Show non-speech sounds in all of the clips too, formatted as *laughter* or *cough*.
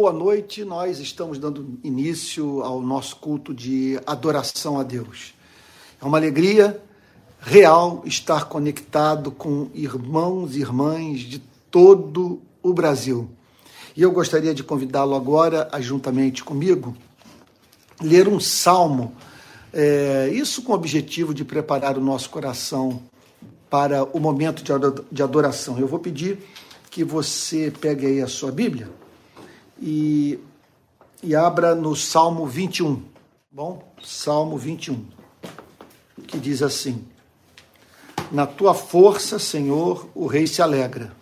Boa noite, nós estamos dando início ao nosso culto de adoração a Deus. É uma alegria real estar conectado com irmãos e irmãs de todo o Brasil. E eu gostaria de convidá-lo agora, juntamente comigo, ler um salmo, é, isso com o objetivo de preparar o nosso coração para o momento de adoração. Eu vou pedir que você pegue aí a sua Bíblia e, e abra no Salmo 21. Bom, Salmo 21, que diz assim: Na tua força, Senhor, o rei se alegra,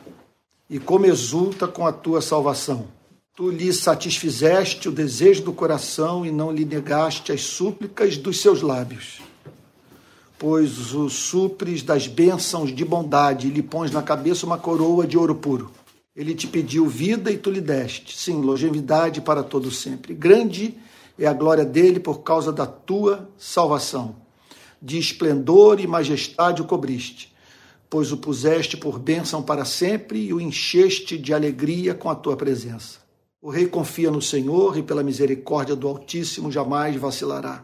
e como exulta com a tua salvação. Tu lhe satisfizeste o desejo do coração e não lhe negaste as súplicas dos seus lábios. Pois o supres das bênçãos de bondade e lhe pões na cabeça uma coroa de ouro puro. Ele te pediu vida e tu lhe deste, sim, longevidade para todo sempre. Grande é a glória dele por causa da tua salvação. De esplendor e majestade o cobriste, pois o puseste por bênção para sempre e o encheste de alegria com a tua presença. O rei confia no Senhor e pela misericórdia do Altíssimo jamais vacilará.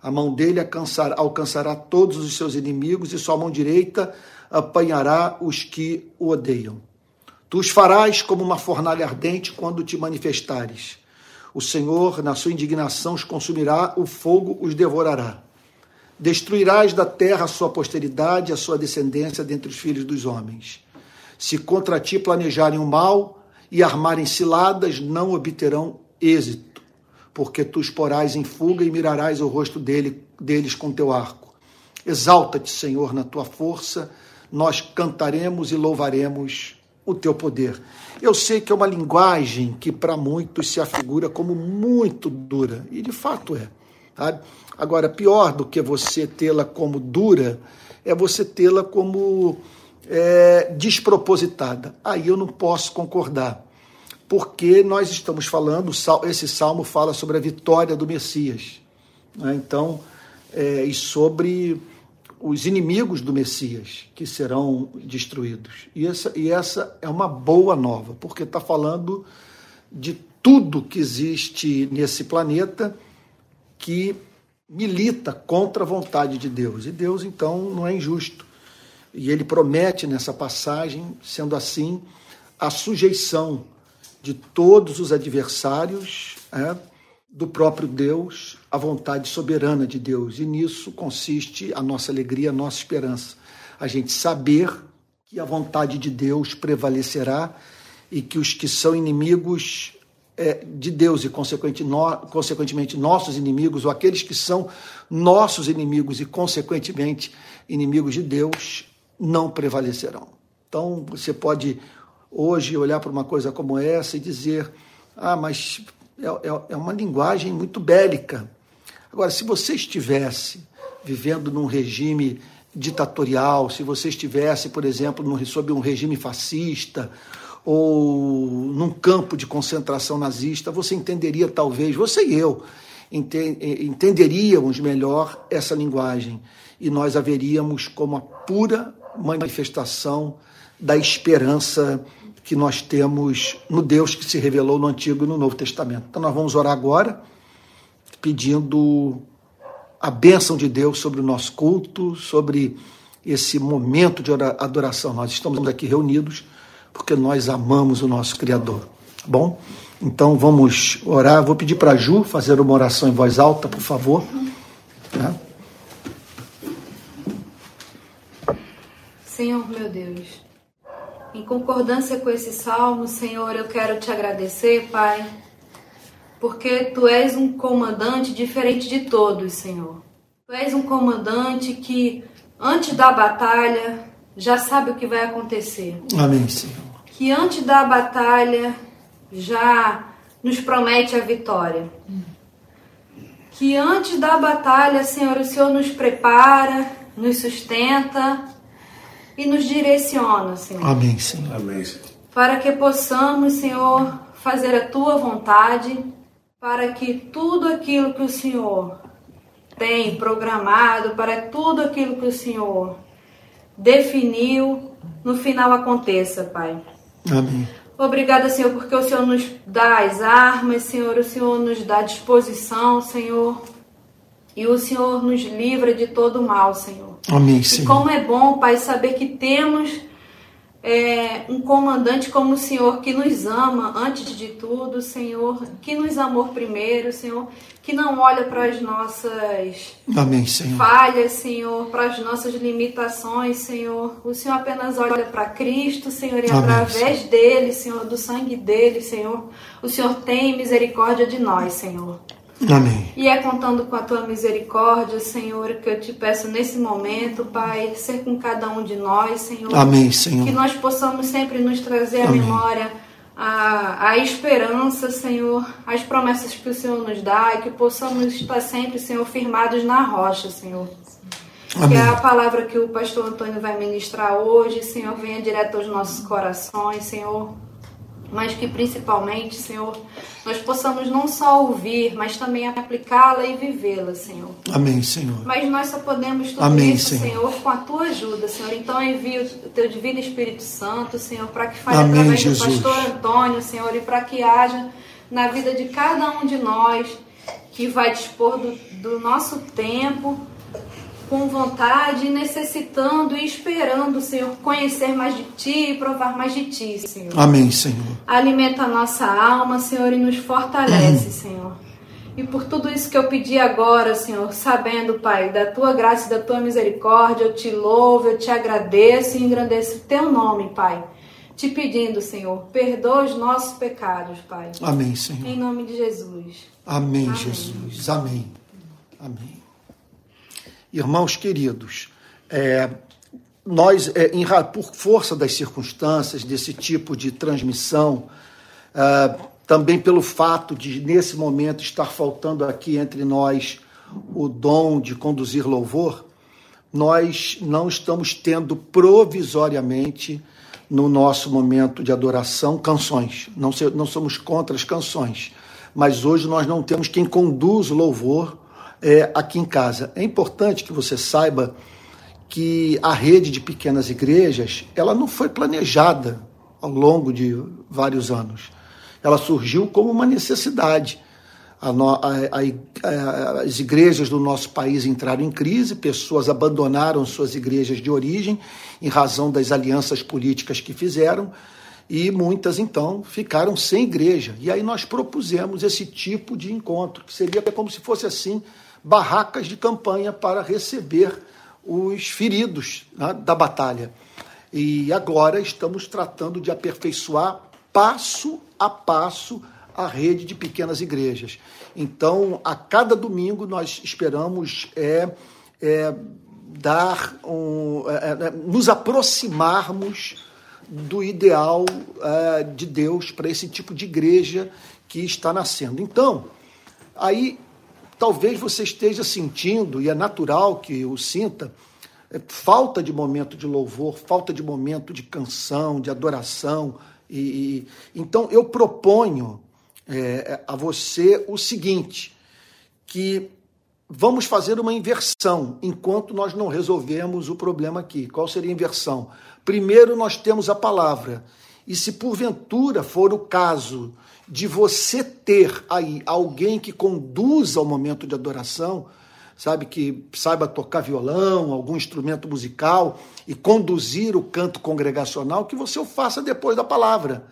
A mão dele alcançará, alcançará todos os seus inimigos e sua mão direita apanhará os que o odeiam. Tu os farás como uma fornalha ardente quando te manifestares. O Senhor, na sua indignação, os consumirá, o fogo os devorará. Destruirás da terra a sua posteridade, a sua descendência dentre os filhos dos homens. Se contra ti planejarem o mal e armarem ciladas, não obterão êxito, porque tu os porás em fuga e mirarás o rosto dele, deles com teu arco. Exalta-te, Senhor, na tua força, nós cantaremos e louvaremos o teu poder. Eu sei que é uma linguagem que para muitos se afigura como muito dura, e de fato é. Sabe? Agora, pior do que você tê-la como dura é você tê-la como é, despropositada. Aí eu não posso concordar, porque nós estamos falando, esse salmo fala sobre a vitória do Messias. Né? Então, é, e sobre os inimigos do Messias que serão destruídos. E essa, e essa é uma boa nova, porque está falando de tudo que existe nesse planeta que milita contra a vontade de Deus. E Deus, então, não é injusto. E ele promete nessa passagem, sendo assim, a sujeição de todos os adversários. É, do próprio Deus, a vontade soberana de Deus. E nisso consiste a nossa alegria, a nossa esperança. A gente saber que a vontade de Deus prevalecerá e que os que são inimigos é, de Deus e, consequentemente, no, consequentemente, nossos inimigos, ou aqueles que são nossos inimigos e, consequentemente, inimigos de Deus, não prevalecerão. Então, você pode hoje olhar para uma coisa como essa e dizer: ah, mas é, é, é uma linguagem muito bélica. Agora, se você estivesse vivendo num regime ditatorial, se você estivesse, por exemplo, sob um regime fascista ou num campo de concentração nazista, você entenderia talvez, você e eu, entenderíamos melhor essa linguagem e nós haveríamos como a pura manifestação da esperança que nós temos no Deus que se revelou no Antigo e no Novo Testamento. Então nós vamos orar agora, pedindo a bênção de Deus sobre o nosso culto, sobre esse momento de adoração. Nós estamos aqui reunidos porque nós amamos o nosso Criador. Tá bom? Então vamos orar. Vou pedir para Ju fazer uma oração em voz alta, por favor. Tá? Senhor meu Deus, em concordância com esse salmo, Senhor, eu quero te agradecer, Pai, porque tu és um comandante diferente de todos, Senhor. Tu és um comandante que, antes da batalha, já sabe o que vai acontecer. Amém, Senhor. Que antes da batalha já nos promete a vitória. Que antes da batalha, Senhor, o Senhor nos prepara, nos sustenta e nos direciona, Senhor. Amém, Senhor. Amém, Senhor. Para que possamos, Senhor, fazer a tua vontade, para que tudo aquilo que o Senhor tem programado, para tudo aquilo que o Senhor definiu, no final aconteça, Pai. Amém. Obrigada, Senhor, porque o Senhor nos dá as armas, Senhor, o Senhor nos dá disposição, Senhor. E o Senhor nos livra de todo mal, Senhor. Amém, Senhor. E como é bom, Pai, saber que temos é, um comandante como o Senhor que nos ama antes de tudo, Senhor, que nos amou primeiro, Senhor, que não olha para as nossas Amém, Senhor. falhas, Senhor, para as nossas limitações, Senhor. O Senhor apenas olha para Cristo, Senhor, e Amém, através dele, Senhor, do sangue dele, Senhor, o Senhor tem misericórdia de nós, Senhor. Amém. E é contando com a tua misericórdia, Senhor, que eu te peço nesse momento, Pai, ser com cada um de nós, Senhor. Amém, Senhor. Que nós possamos sempre nos trazer à Amém. memória a, a esperança, Senhor, as promessas que o Senhor nos dá e que possamos estar sempre, Senhor, firmados na rocha, Senhor. Que Amém. a palavra que o pastor Antônio vai ministrar hoje, Senhor, venha direto aos nossos corações, Senhor. Mas que principalmente, Senhor, nós possamos não só ouvir, mas também aplicá-la e vivê-la, Senhor. Amém, Senhor. Mas nós só podemos tudo Amém, isso, Senhor. Senhor. com a tua ajuda, Senhor. Então envia o teu divino Espírito Santo, Senhor, para que fale Amém, através Jesus. do pastor Antônio, Senhor, e para que haja na vida de cada um de nós que vai dispor do, do nosso tempo com vontade, necessitando e esperando, Senhor, conhecer mais de Ti e provar mais de Ti, Senhor. Amém, Senhor. Alimenta a nossa alma, Senhor, e nos fortalece, Senhor. E por tudo isso que eu pedi agora, Senhor, sabendo, Pai, da tua graça e da tua misericórdia, eu te louvo, eu te agradeço e engrandeço o teu nome, Pai. Te pedindo, Senhor, perdoa os nossos pecados, Pai. Amém, Senhor. Em nome de Jesus. Amém, Amém. Jesus. Amém. Amém. Irmãos queridos, é, nós, é, em por força das circunstâncias, desse tipo de transmissão, é, também pelo fato de, nesse momento, estar faltando aqui entre nós o dom de conduzir louvor, nós não estamos tendo provisoriamente no nosso momento de adoração canções. Não, se- não somos contra as canções, mas hoje nós não temos quem conduz o louvor é, aqui em casa. É importante que você saiba que a rede de pequenas igrejas ela não foi planejada ao longo de vários anos. Ela surgiu como uma necessidade. A a- a- as igrejas do nosso país entraram em crise, pessoas abandonaram suas igrejas de origem em razão das alianças políticas que fizeram e muitas então ficaram sem igreja. E aí nós propusemos esse tipo de encontro, que seria como se fosse assim barracas de campanha para receber os feridos né, da batalha. E agora estamos tratando de aperfeiçoar passo a passo a rede de pequenas igrejas. Então, a cada domingo nós esperamos é, é, dar um, é, é, nos aproximarmos do ideal é, de Deus para esse tipo de igreja que está nascendo. Então, aí talvez você esteja sentindo, e é natural que o sinta, é, falta de momento de louvor, falta de momento de canção, de adoração. E, e- então eu proponho é, a você o seguinte: que vamos fazer uma inversão enquanto nós não resolvemos o problema aqui. Qual seria a inversão? Primeiro nós temos a palavra. E se porventura for o caso de você ter aí alguém que conduza o momento de adoração, sabe, que saiba tocar violão, algum instrumento musical e conduzir o canto congregacional, que você o faça depois da palavra.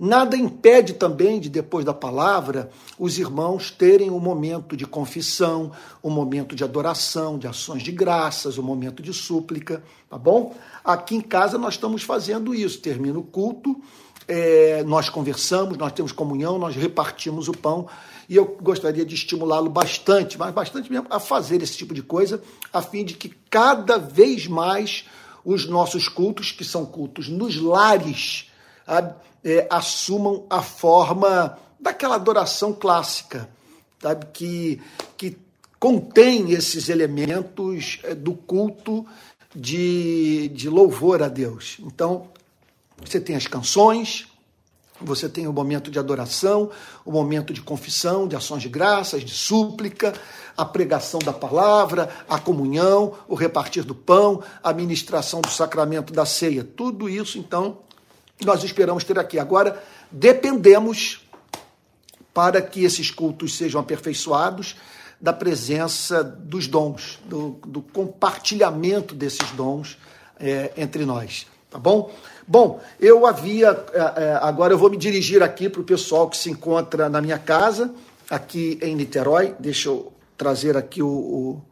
Nada impede também de, depois da palavra, os irmãos terem um momento de confissão, um momento de adoração, de ações de graças, um momento de súplica, tá bom? Aqui em casa nós estamos fazendo isso. Termina o culto, é, nós conversamos, nós temos comunhão, nós repartimos o pão e eu gostaria de estimulá-lo bastante, mas bastante mesmo, a fazer esse tipo de coisa, a fim de que cada vez mais os nossos cultos, que são cultos nos lares, sabe, é, assumam a forma daquela adoração clássica, sabe, que, que contém esses elementos é, do culto de, de louvor a Deus. Então, você tem as canções, você tem o momento de adoração, o momento de confissão, de ações de graças, de súplica, a pregação da palavra, a comunhão, o repartir do pão, a ministração do sacramento da ceia. Tudo isso, então, nós esperamos ter aqui. Agora, dependemos para que esses cultos sejam aperfeiçoados da presença dos dons, do, do compartilhamento desses dons é, entre nós. Tá bom? Bom, eu havia. É, é agora eu vou me dirigir aqui para o pessoal que se encontra na minha casa, aqui em Niterói. Deixa eu trazer aqui o. o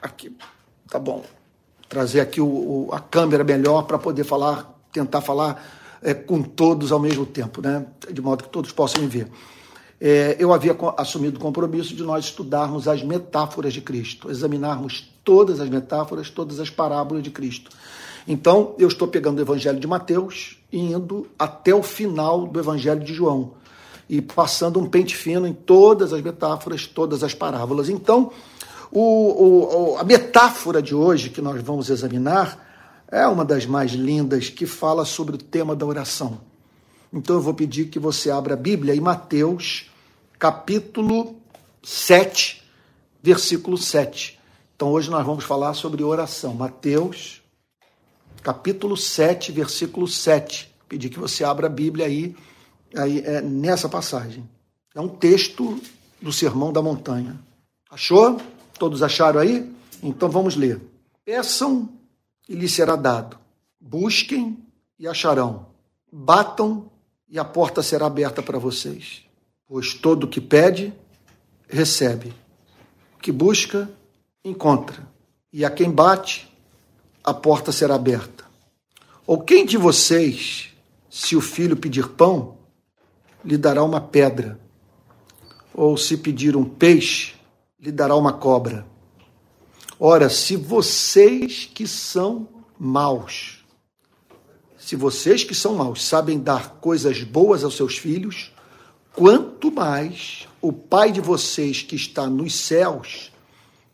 aqui, tá bom. Trazer aqui o, o a câmera melhor para poder falar, tentar falar é, com todos ao mesmo tempo, né? De modo que todos possam me ver é, eu havia assumido o compromisso de nós estudarmos as metáforas de Cristo, examinarmos todas as metáforas, todas as parábolas de Cristo. Então, eu estou pegando o Evangelho de Mateus e indo até o final do Evangelho de João e passando um pente fino em todas as metáforas, todas as parábolas. Então, o, o, a metáfora de hoje que nós vamos examinar é uma das mais lindas que fala sobre o tema da oração. Então eu vou pedir que você abra a Bíblia em Mateus, capítulo 7, versículo 7. Então hoje nós vamos falar sobre oração. Mateus, capítulo 7, versículo 7. Pedir que você abra a Bíblia aí, aí é, nessa passagem. É um texto do Sermão da Montanha. Achou? Todos acharam aí? Então vamos ler. Peçam e lhes será dado. Busquem e acharão. Batam e a porta será aberta para vocês. Pois todo que pede, recebe. O que busca, encontra. E a quem bate, a porta será aberta. Ou quem de vocês, se o filho pedir pão, lhe dará uma pedra? Ou se pedir um peixe, lhe dará uma cobra? Ora, se vocês que são maus, se vocês que são maus sabem dar coisas boas aos seus filhos, quanto mais o Pai de vocês que está nos céus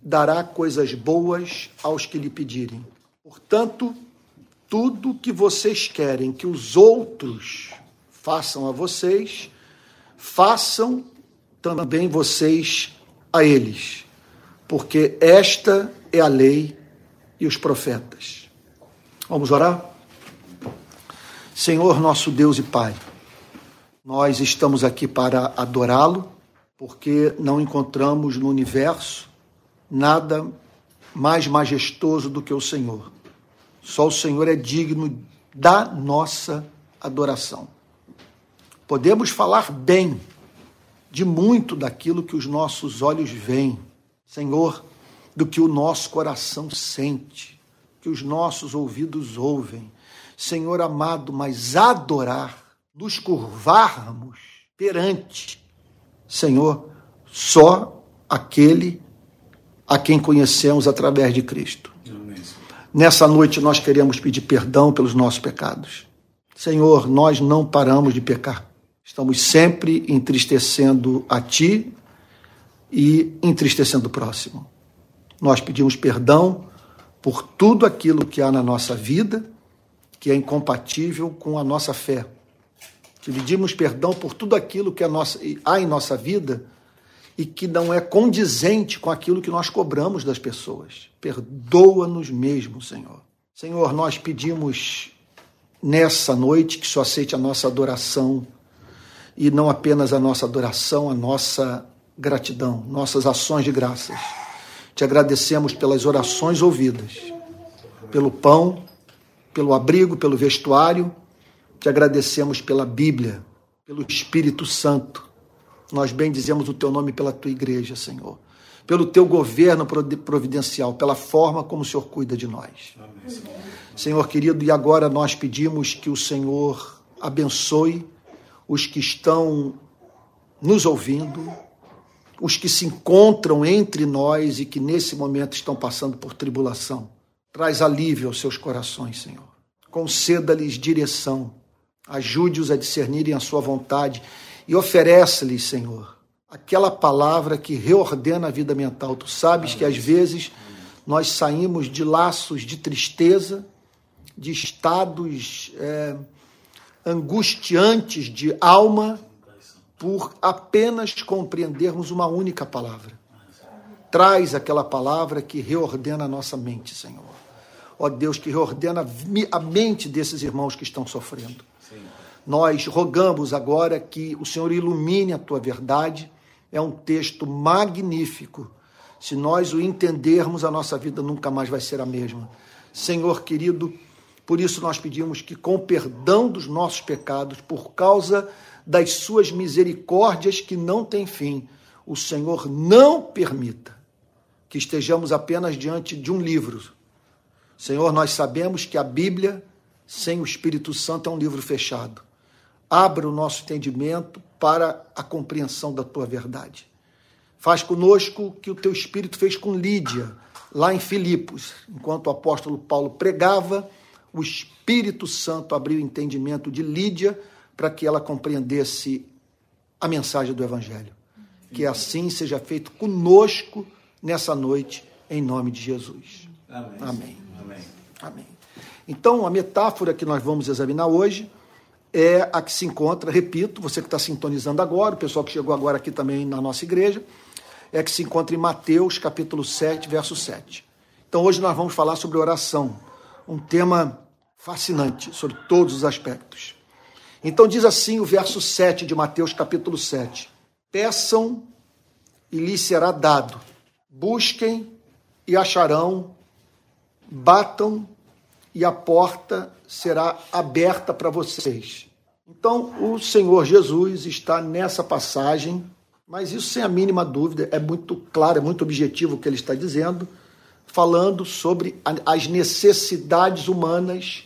dará coisas boas aos que lhe pedirem. Portanto, tudo que vocês querem que os outros façam a vocês, façam também vocês a eles, porque esta é a lei e os profetas. Vamos orar? Senhor nosso Deus e Pai, nós estamos aqui para adorá-lo, porque não encontramos no universo nada mais majestoso do que o Senhor. Só o Senhor é digno da nossa adoração. Podemos falar bem de muito daquilo que os nossos olhos veem, Senhor, do que o nosso coração sente, que os nossos ouvidos ouvem Senhor amado, mas adorar, nos curvarmos perante, Senhor, só aquele a quem conhecemos através de Cristo. Nessa noite nós queremos pedir perdão pelos nossos pecados. Senhor, nós não paramos de pecar. Estamos sempre entristecendo a Ti e entristecendo o próximo. Nós pedimos perdão por tudo aquilo que há na nossa vida que é incompatível com a nossa fé. Que pedimos perdão por tudo aquilo que nossa, há em nossa vida e que não é condizente com aquilo que nós cobramos das pessoas. Perdoa-nos mesmo, Senhor. Senhor, nós pedimos nessa noite que só aceite a nossa adoração e não apenas a nossa adoração, a nossa gratidão, nossas ações de graças. Te agradecemos pelas orações ouvidas, pelo pão pelo abrigo, pelo vestuário. Te agradecemos pela Bíblia, pelo Espírito Santo. Nós bendizemos o teu nome pela tua igreja, Senhor. Pelo teu governo providencial, pela forma como o Senhor cuida de nós. Amém. Senhor querido, e agora nós pedimos que o Senhor abençoe os que estão nos ouvindo, os que se encontram entre nós e que nesse momento estão passando por tribulação. Traz alívio aos seus corações, Senhor. Conceda-lhes direção. Ajude-os a discernirem a sua vontade e oferece-lhes, Senhor, aquela palavra que reordena a vida mental. Tu sabes que às vezes nós saímos de laços de tristeza, de estados é, angustiantes de alma, por apenas compreendermos uma única palavra. Traz aquela palavra que reordena a nossa mente, Senhor ó Deus, que reordena a mente desses irmãos que estão sofrendo. Nós rogamos agora que o Senhor ilumine a tua verdade. É um texto magnífico. Se nós o entendermos, a nossa vida nunca mais vai ser a mesma. Senhor querido, por isso nós pedimos que, com perdão dos nossos pecados, por causa das suas misericórdias que não têm fim, o Senhor não permita que estejamos apenas diante de um livro. Senhor, nós sabemos que a Bíblia, sem o Espírito Santo, é um livro fechado. Abra o nosso entendimento para a compreensão da tua verdade. Faz conosco o que o teu Espírito fez com Lídia, lá em Filipos. Enquanto o apóstolo Paulo pregava, o Espírito Santo abriu o entendimento de Lídia para que ela compreendesse a mensagem do Evangelho. Que assim seja feito conosco nessa noite, em nome de Jesus. Amém. Amém. Amém. Amém. Então, a metáfora que nós vamos examinar hoje é a que se encontra, repito, você que está sintonizando agora, o pessoal que chegou agora aqui também na nossa igreja, é a que se encontra em Mateus capítulo 7, verso 7. Então, hoje nós vamos falar sobre oração, um tema fascinante sobre todos os aspectos. Então, diz assim o verso 7 de Mateus capítulo 7: Peçam e lhes será dado Busquem e acharão, batam e a porta será aberta para vocês. Então, o Senhor Jesus está nessa passagem, mas isso sem a mínima dúvida, é muito claro, é muito objetivo o que ele está dizendo, falando sobre as necessidades humanas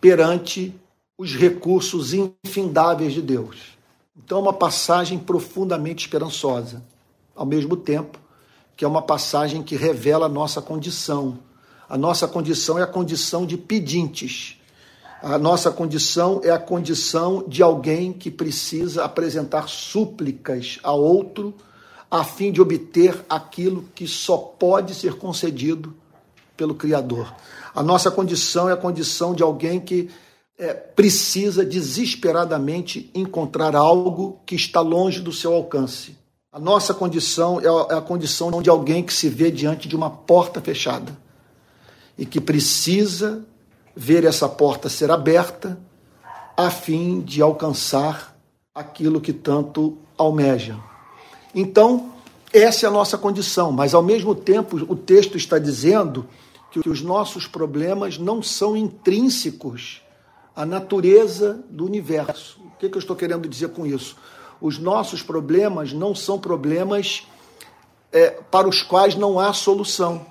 perante os recursos infindáveis de Deus. Então, é uma passagem profundamente esperançosa. Ao mesmo tempo, que é uma passagem que revela a nossa condição. A nossa condição é a condição de pedintes. A nossa condição é a condição de alguém que precisa apresentar súplicas a outro a fim de obter aquilo que só pode ser concedido pelo Criador. A nossa condição é a condição de alguém que é, precisa desesperadamente encontrar algo que está longe do seu alcance. A nossa condição é, é a condição de alguém que se vê diante de uma porta fechada e que precisa ver essa porta ser aberta a fim de alcançar aquilo que tanto almeja. Então, essa é a nossa condição, mas ao mesmo tempo o texto está dizendo que os nossos problemas não são intrínsecos à natureza do universo. O que, eu estou querendo dizer com isso? os nossos problemas não são problemas é, para os quais não há solução.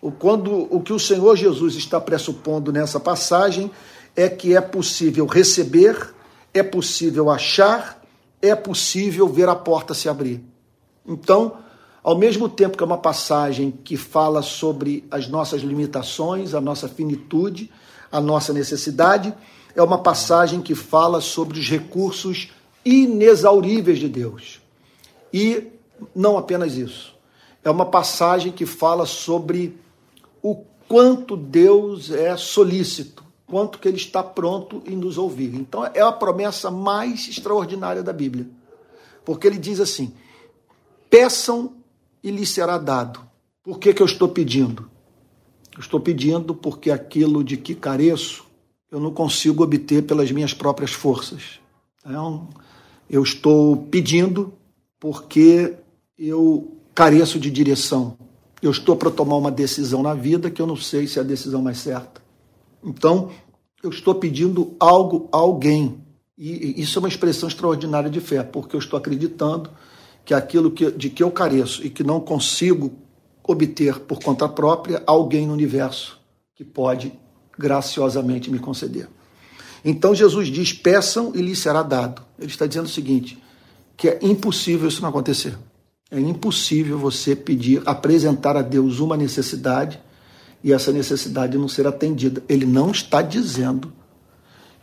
O, quando, o que o Senhor Jesus está pressupondo nessa passagem é que é possível receber, é possível achar, é possível ver a porta se abrir. Então, ao mesmo tempo que é uma passagem que fala sobre as nossas limitações, a nossa finitude, a nossa necessidade, é uma passagem que fala sobre os recursos inexauríveis de Deus. E não apenas isso. É uma passagem que fala sobre o quanto Deus é solícito, quanto que ele está pronto em nos ouvir. Então é a promessa mais extraordinária da Bíblia. Porque ele diz assim: peçam e lhes será dado. Por que, que eu estou pedindo? Eu estou pedindo porque aquilo de que careço eu não consigo obter pelas minhas próprias forças. Um, eu estou pedindo porque eu careço de direção. Eu estou para tomar uma decisão na vida que eu não sei se é a decisão mais certa. Então, eu estou pedindo algo a alguém. E isso é uma expressão extraordinária de fé, porque eu estou acreditando que aquilo que, de que eu careço e que não consigo obter por conta própria, alguém no universo que pode graciosamente me conceder. Então Jesus diz: peçam e lhes será dado. Ele está dizendo o seguinte: que é impossível isso não acontecer. É impossível você pedir, apresentar a Deus uma necessidade e essa necessidade não ser atendida. Ele não está dizendo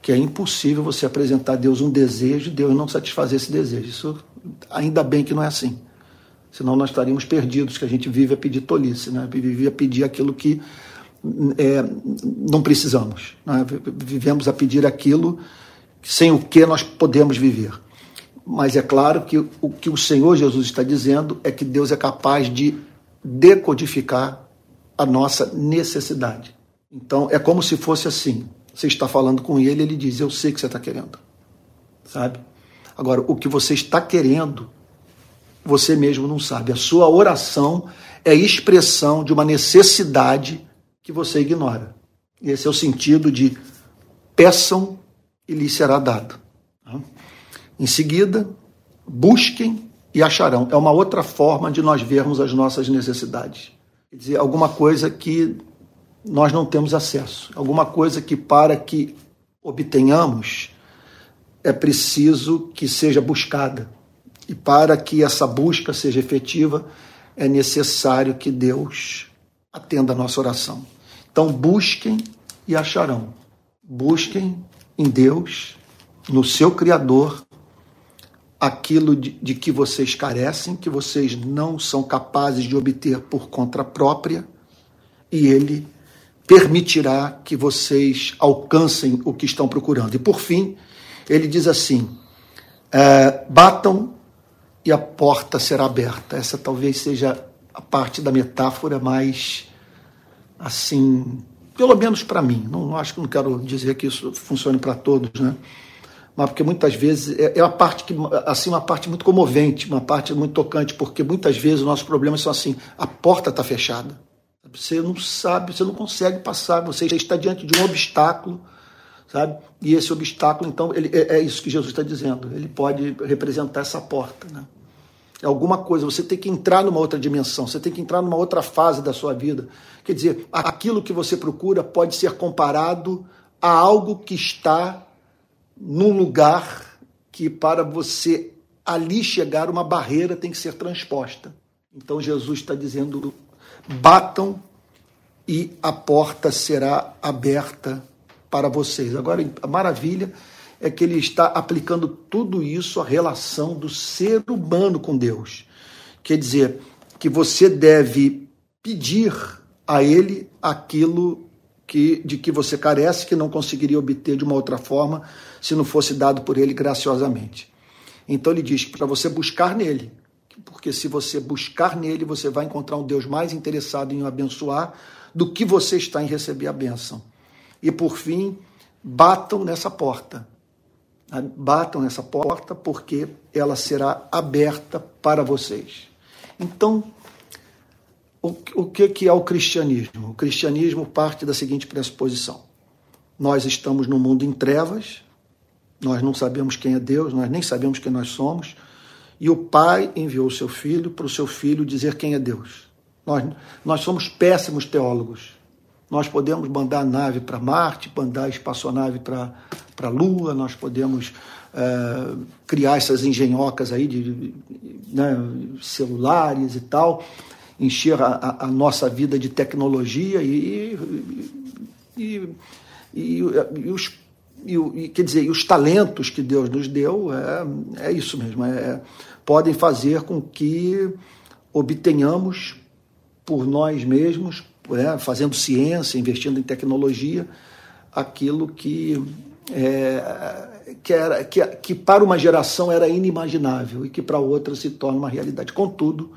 que é impossível você apresentar a Deus um desejo e Deus não satisfazer esse desejo. Isso ainda bem que não é assim. Senão nós estaríamos perdidos, que a gente vive a pedir tolice, né? vive a pedir aquilo que é, não precisamos. Né? Vivemos a pedir aquilo sem o que nós podemos viver. Mas é claro que o que o Senhor Jesus está dizendo é que Deus é capaz de decodificar a nossa necessidade. Então é como se fosse assim. Você está falando com ele, ele diz: Eu sei que você está querendo. sabe? Agora, o que você está querendo, você mesmo não sabe. A sua oração é expressão de uma necessidade que você ignora. Esse é o sentido de peçam e lhes será dado. Em seguida, busquem e acharão. É uma outra forma de nós vermos as nossas necessidades. Quer dizer, alguma coisa que nós não temos acesso, alguma coisa que para que obtenhamos é preciso que seja buscada. E para que essa busca seja efetiva, é necessário que Deus atenda a nossa oração. Então, busquem e acharão. Busquem em Deus, no seu Criador, aquilo de, de, que vocês carecem, que vocês não são capazes de obter por conta própria, e Ele permitirá que vocês alcancem o que estão procurando. E por fim, ele diz assim: é, batam e a porta será aberta. Essa talvez seja a parte da metáfora mais assim, pelo menos para mim. Não, acho que não quero dizer que isso funcione para todos, né? Mas porque muitas vezes é, é uma parte que assim uma parte muito comovente, uma parte muito tocante, porque muitas vezes os nossos problemas são assim: a porta está fechada. Você não sabe, você não consegue passar, você está diante de um obstáculo sabe? E esse obstáculo, então, ele, é, é isso que Jesus está dizendo. Ele pode representar essa porta, né? É alguma coisa, você tem que entrar numa outra dimensão, você tem que entrar numa outra fase da sua vida. Quer dizer, aquilo que você procura pode ser comparado a algo que está num lugar que para você ali chegar uma barreira tem que ser transposta. Então Jesus está dizendo: batam e a porta será aberta para vocês. Agora, a maravilha é que ele está aplicando tudo isso à relação do ser humano com Deus. Quer dizer, que você deve pedir a ele aquilo que, de que você carece, que não conseguiria obter de uma outra forma se não fosse dado por ele graciosamente. Então ele diz que para você buscar nele, porque se você buscar nele, você vai encontrar um Deus mais interessado em o abençoar do que você está em receber a bênção. E por fim, batam nessa porta. Batam nessa porta porque ela será aberta para vocês. Então, o, o que é o cristianismo? O cristianismo parte da seguinte pressuposição: nós estamos no mundo em trevas, nós não sabemos quem é Deus, nós nem sabemos quem nós somos, e o Pai enviou o seu filho para o seu filho dizer quem é Deus. Nós, nós somos péssimos teólogos. Nós podemos mandar nave para Marte, mandar espaçonave para a Lua, nós podemos é, criar essas engenhocas aí de, de né, celulares e tal, encher a, a, nossa vida de tecnologia e, e, e, e os e, quer dizer, os talentos que Deus nos deu é, é isso mesmo, é, podem fazer com que obtenhamos por nós mesmos né, fazendo ciência, investindo em tecnologia, aquilo que, é, que, era, que, que para uma geração era inimaginável e que para outra se torna uma realidade. Contudo,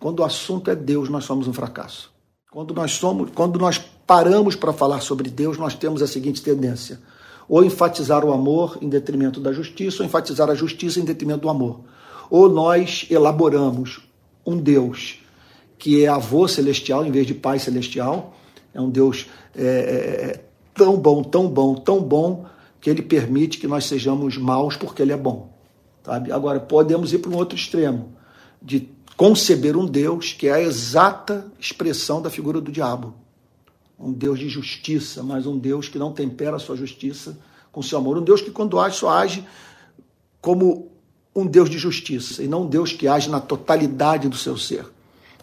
quando o assunto é Deus, nós somos um fracasso. Quando nós somos, quando nós paramos para falar sobre Deus, nós temos a seguinte tendência: ou enfatizar o amor em detrimento da justiça, ou enfatizar a justiça em detrimento do amor. Ou nós elaboramos um Deus que é avô celestial em vez de pai celestial. É um Deus é, é, é, tão bom, tão bom, tão bom, que ele permite que nós sejamos maus porque ele é bom. Sabe? Agora, podemos ir para um outro extremo, de conceber um Deus que é a exata expressão da figura do diabo. Um Deus de justiça, mas um Deus que não tempera a sua justiça com seu amor. Um Deus que, quando age, só age como um Deus de justiça e não um Deus que age na totalidade do seu ser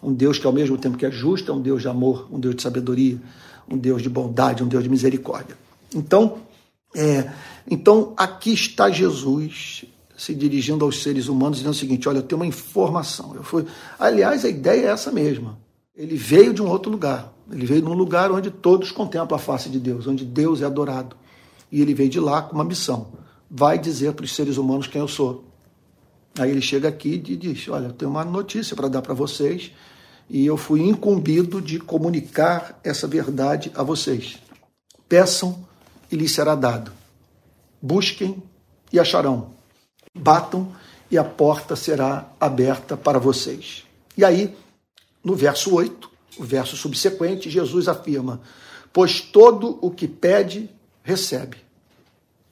um Deus que ao mesmo tempo que é justo, é um Deus de amor, um Deus de sabedoria, um Deus de bondade, um Deus de misericórdia. Então, é, então aqui está Jesus se dirigindo aos seres humanos dizendo o seguinte: olha, eu tenho uma informação. Eu fui, aliás, a ideia é essa mesma. Ele veio de um outro lugar. Ele veio de um lugar onde todos contemplam a face de Deus, onde Deus é adorado. E ele veio de lá com uma missão: vai dizer para os seres humanos quem eu sou. Aí ele chega aqui e diz: Olha, eu tenho uma notícia para dar para vocês e eu fui incumbido de comunicar essa verdade a vocês. Peçam e lhes será dado. Busquem e acharão. Batam e a porta será aberta para vocês. E aí, no verso 8, o verso subsequente, Jesus afirma: Pois todo o que pede, recebe.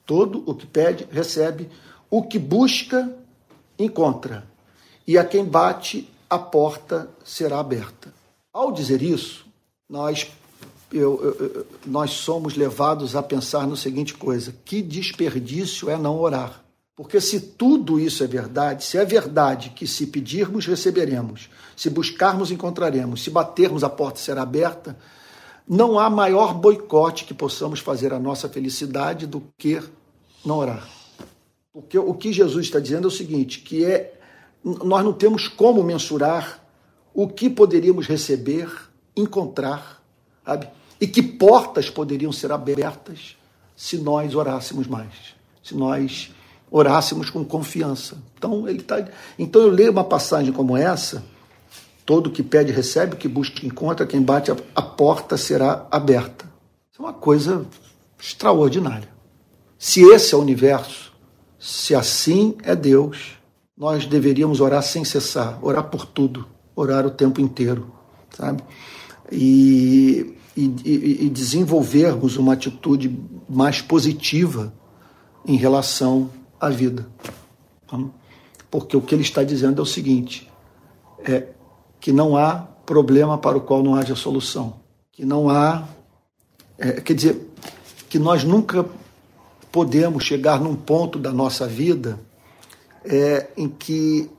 Todo o que pede, recebe. O que busca, encontra. E a quem bate, a porta será aberta. Ao dizer isso, nós, eu, eu, nós somos levados a pensar no seguinte coisa: que desperdício é não orar. Porque se tudo isso é verdade, se é verdade que se pedirmos, receberemos, se buscarmos, encontraremos, se batermos, a porta será aberta, não há maior boicote que possamos fazer à nossa felicidade do que não orar. Porque o que Jesus está dizendo é o seguinte, que é nós não temos como mensurar o que poderíamos receber, encontrar, sabe? E que portas poderiam ser abertas se nós orássemos mais, se nós orássemos com confiança. Então ele tá, então eu leio uma passagem como essa, todo que pede recebe, que busca encontra, quem bate a porta será aberta. Isso é uma coisa extraordinária. Se esse é o universo, se assim é Deus, nós deveríamos orar sem cessar, orar por tudo, orar o tempo inteiro, sabe? E, e, e desenvolvermos uma atitude mais positiva em relação à vida. Porque o que ele está dizendo é o seguinte: é que não há problema para o qual não haja solução, que não há, é, quer dizer, que nós nunca podemos chegar num ponto da nossa vida é, em que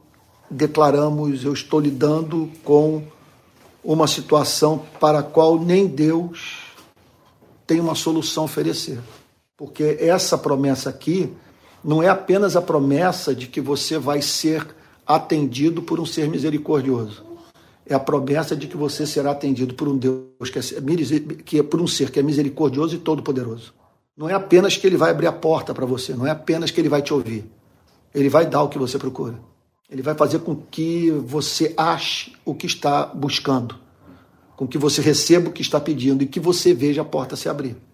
declaramos eu estou lidando com uma situação para a qual nem Deus tem uma solução a oferecer. Porque essa promessa aqui não é apenas a promessa de que você vai ser atendido por um ser misericordioso. É a promessa de que você será atendido por um Deus que é, que é por um ser que é misericordioso e todo-poderoso. Não é apenas que ele vai abrir a porta para você, não é apenas que ele vai te ouvir. Ele vai dar o que você procura. Ele vai fazer com que você ache o que está buscando, com que você receba o que está pedindo e que você veja a porta se abrir.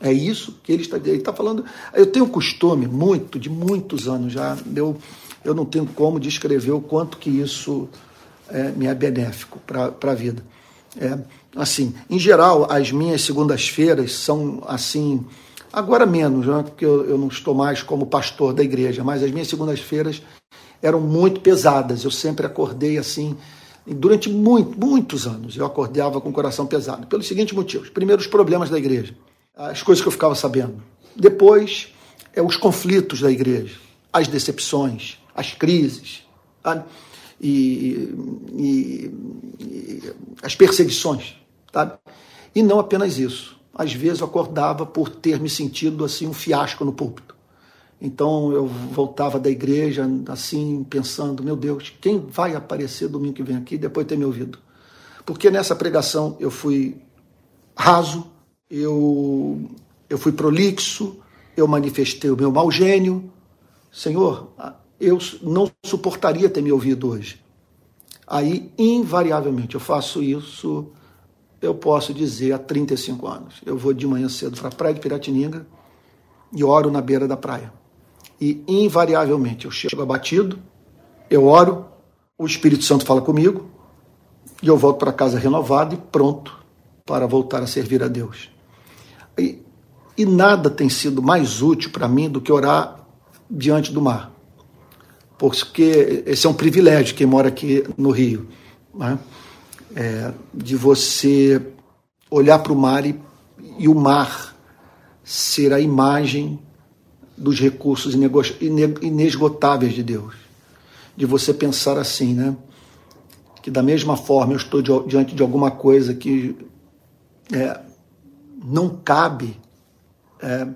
É isso que ele está, ele está falando. Eu tenho um costume, muito, de muitos anos já, eu, eu não tenho como descrever o quanto que isso é, me é benéfico para a vida. É, assim, em geral, as minhas segundas-feiras são assim Agora menos, né, porque eu, eu não estou mais como pastor da igreja, mas as minhas segundas-feiras eram muito pesadas. Eu sempre acordei assim, durante muito, muitos anos, eu acordava com o coração pesado, pelos seguintes motivos. Primeiro, os problemas da igreja, as coisas que eu ficava sabendo. Depois, é, os conflitos da igreja, as decepções, as crises, tá? e, e, e, as perseguições. Tá? E não apenas isso às vezes eu acordava por ter me sentido assim um fiasco no púlpito. Então eu voltava da igreja assim pensando, meu Deus, quem vai aparecer domingo que vem aqui depois de ter me ouvido? Porque nessa pregação eu fui raso, eu eu fui prolixo, eu manifestei o meu mau gênio. Senhor, eu não suportaria ter me ouvido hoje. Aí, invariavelmente, eu faço isso eu posso dizer há 35 anos. Eu vou de manhã cedo para a praia de Piratininga e oro na beira da praia. E invariavelmente eu chego abatido, eu oro, o Espírito Santo fala comigo e eu volto para casa renovado e pronto para voltar a servir a Deus. E, e nada tem sido mais útil para mim do que orar diante do mar. Porque esse é um privilégio quem mora aqui no Rio. Né? é, de você olhar para o mar e, e, o mar ser a imagem dos recursos inesgotáveis de Deus. De você pensar assim, né? Que da mesma forma eu estou diante de alguma coisa que é, não cabe é,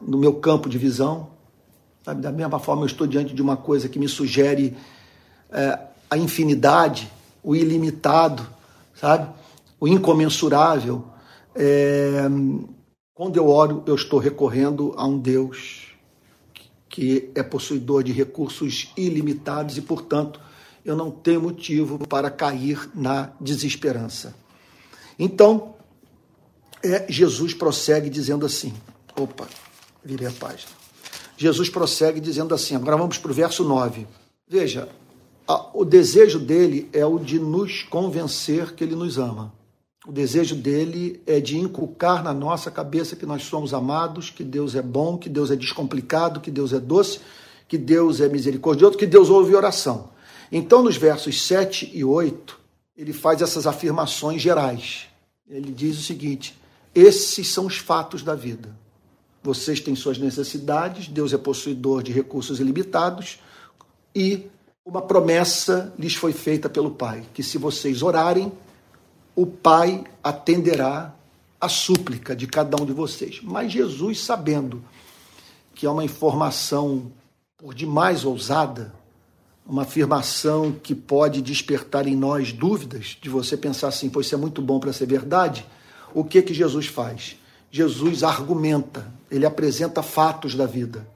no meu campo de visão, sabe? da mesma forma eu estou diante de uma coisa que me sugere é, a infinidade o ilimitado, sabe? O incomensurável. É... Quando eu oro, eu estou recorrendo a um Deus que é possuidor de recursos ilimitados e, portanto, eu não tenho motivo para cair na desesperança. Então, é, Jesus prossegue dizendo assim: opa, virei a página. Jesus prossegue dizendo assim: agora vamos para o verso 9. Veja, o desejo dele é o de nos convencer que ele nos ama. O desejo dele é de inculcar na nossa cabeça que nós somos amados, que Deus é bom, que Deus é descomplicado, que Deus é doce, que Deus é misericordioso, que Deus ouve oração. Então, nos versos 7 e 8, ele faz essas afirmações gerais. Ele diz o seguinte: esses são os fatos da vida. Vocês têm suas necessidades, Deus é possuidor de recursos ilimitados e uma promessa lhes foi feita pelo Pai, que se vocês orarem, o Pai atenderá a súplica de cada um de vocês. Mas Jesus, sabendo que é uma informação por demais ousada, uma afirmação que pode despertar em nós dúvidas, de você pensar assim, pois isso é muito bom para ser verdade, o que que Jesus faz? Jesus argumenta, ele apresenta fatos da vida,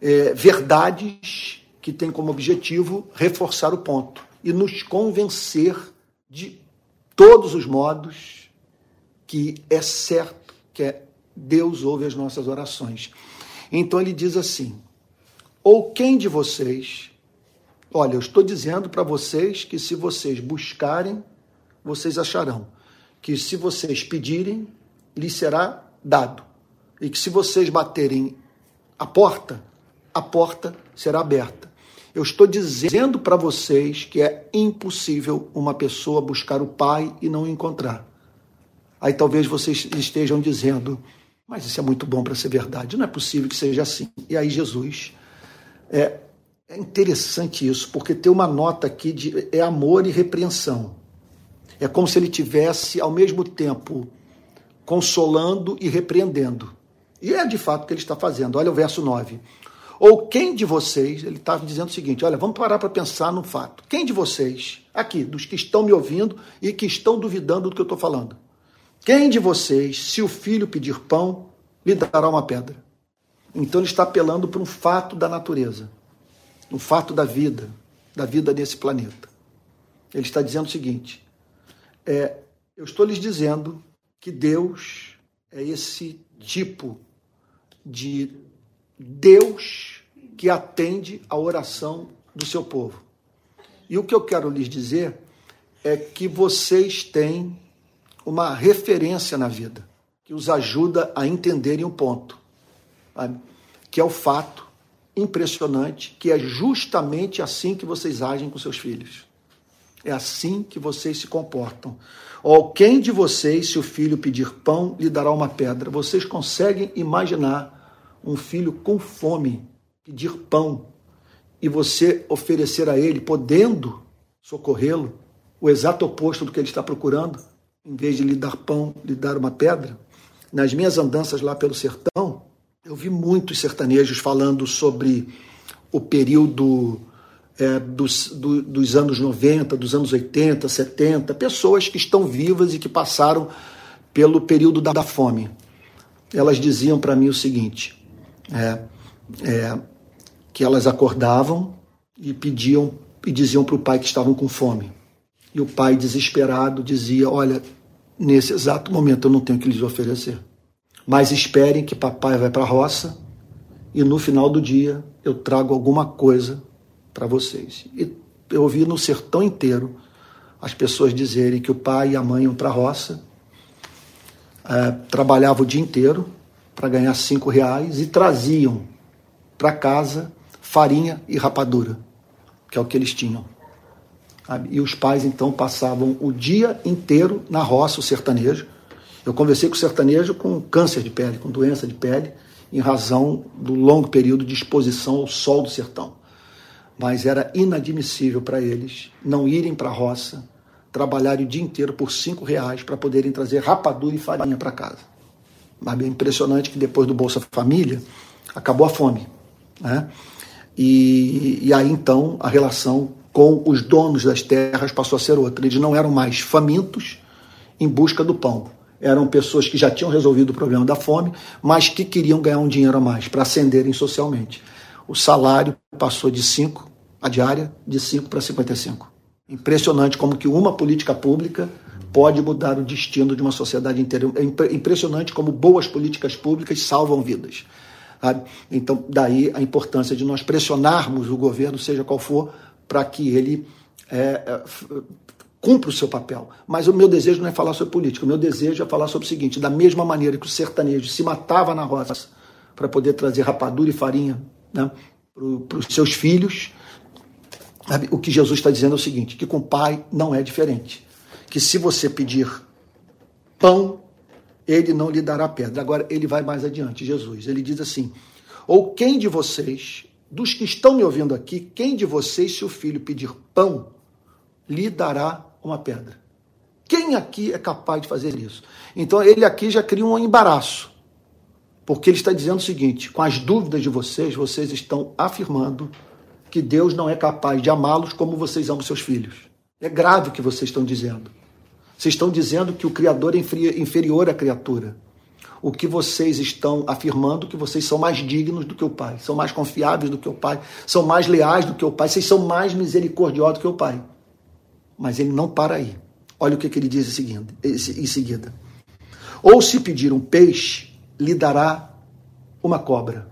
é, verdades que têm como objetivo reforçar o ponto e nos convencer de todos os modos que é certo que é Deus ouve as nossas orações. Então ele diz assim: ou quem de vocês, olha, eu estou dizendo para vocês que se vocês buscarem, vocês acharão, que se vocês pedirem, lhes será dado, e que se vocês baterem a porta, a porta será aberta. Eu estou dizendo para vocês que é impossível uma pessoa buscar o Pai e não o encontrar. Aí talvez vocês estejam dizendo, mas isso é muito bom para ser verdade, não é possível que seja assim. E aí Jesus é, é interessante isso, porque tem uma nota aqui de é amor e repreensão. É como se ele tivesse ao mesmo tempo consolando e repreendendo. E é de fato o que ele está fazendo. Olha o verso 9. Ou quem de vocês, ele está dizendo o seguinte: olha, vamos parar para pensar no fato. Quem de vocês, aqui, dos que estão me ouvindo e que estão duvidando do que eu estou falando, quem de vocês, se o filho pedir pão, lhe dará uma pedra? Então ele está apelando para um fato da natureza, um fato da vida, da vida nesse planeta. Ele está dizendo o seguinte: é, eu estou lhes dizendo que Deus é esse tipo de Deus que atende a oração do seu povo. E o que eu quero lhes dizer é que vocês têm uma referência na vida que os ajuda a entenderem um ponto sabe? que é o fato impressionante que é justamente assim que vocês agem com seus filhos. É assim que vocês se comportam. Ou quem de vocês, se o filho pedir pão, lhe dará uma pedra? Vocês conseguem imaginar um filho com fome pedir pão e você oferecer a ele, podendo socorrê-lo, o exato oposto do que ele está procurando, em vez de lhe dar pão, lhe dar uma pedra? Nas minhas andanças lá pelo sertão, eu vi muitos sertanejos falando sobre o período é, dos, do, dos anos 90, dos anos 80, 70, pessoas que estão vivas e que passaram pelo período da, da fome. Elas diziam para mim o seguinte: é, é, que elas acordavam e pediam e diziam para o pai que estavam com fome. E o pai, desesperado, dizia: Olha, nesse exato momento eu não tenho o que lhes oferecer. Mas esperem que papai vai para a roça e no final do dia eu trago alguma coisa para vocês. E eu ouvi no sertão inteiro as pessoas dizerem que o pai e a mãe iam para a roça, é, trabalhavam o dia inteiro para ganhar cinco reais e traziam para casa farinha e rapadura, que é o que eles tinham. E os pais então passavam o dia inteiro na roça, o sertanejo, eu conversei com o sertanejo com câncer de pele, com doença de pele, em razão do longo período de exposição ao sol do sertão. Mas era inadmissível para eles não irem para a roça, trabalharem o dia inteiro por cinco reais para poderem trazer rapadura e farinha para casa. Mas é impressionante que depois do Bolsa Família acabou a fome. Né? E, e aí então a relação com os donos das terras passou a ser outra. Eles não eram mais famintos em busca do pão eram pessoas que já tinham resolvido o problema da fome, mas que queriam ganhar um dinheiro a mais para ascenderem socialmente. O salário passou de 5, a diária, de 5 para 55. Impressionante como que uma política pública pode mudar o destino de uma sociedade inteira. É impressionante como boas políticas públicas salvam vidas. Então, daí a importância de nós pressionarmos o governo, seja qual for, para que ele é, é cumpra o seu papel. Mas o meu desejo não é falar sobre política, o meu desejo é falar sobre o seguinte: da mesma maneira que o sertanejo se matava na roça para poder trazer rapadura e farinha né, para os seus filhos, sabe? o que Jesus está dizendo é o seguinte: que com o pai não é diferente. Que se você pedir pão, ele não lhe dará pedra. Agora, ele vai mais adiante, Jesus. Ele diz assim: Ou quem de vocês, dos que estão me ouvindo aqui, quem de vocês, se o filho pedir pão, lhe dará uma pedra? Quem aqui é capaz de fazer isso? Então, ele aqui já cria um embaraço. Porque ele está dizendo o seguinte: com as dúvidas de vocês, vocês estão afirmando que Deus não é capaz de amá-los como vocês amam seus filhos. É grave o que vocês estão dizendo. Vocês estão dizendo que o Criador é inferior à criatura. O que vocês estão afirmando que vocês são mais dignos do que o Pai, são mais confiáveis do que o Pai, são mais leais do que o Pai, vocês são mais misericordiosos do que o Pai. Mas ele não para aí. Olha o que, ele diz em seguida. Ou se pedir um peixe, lhe dará uma cobra.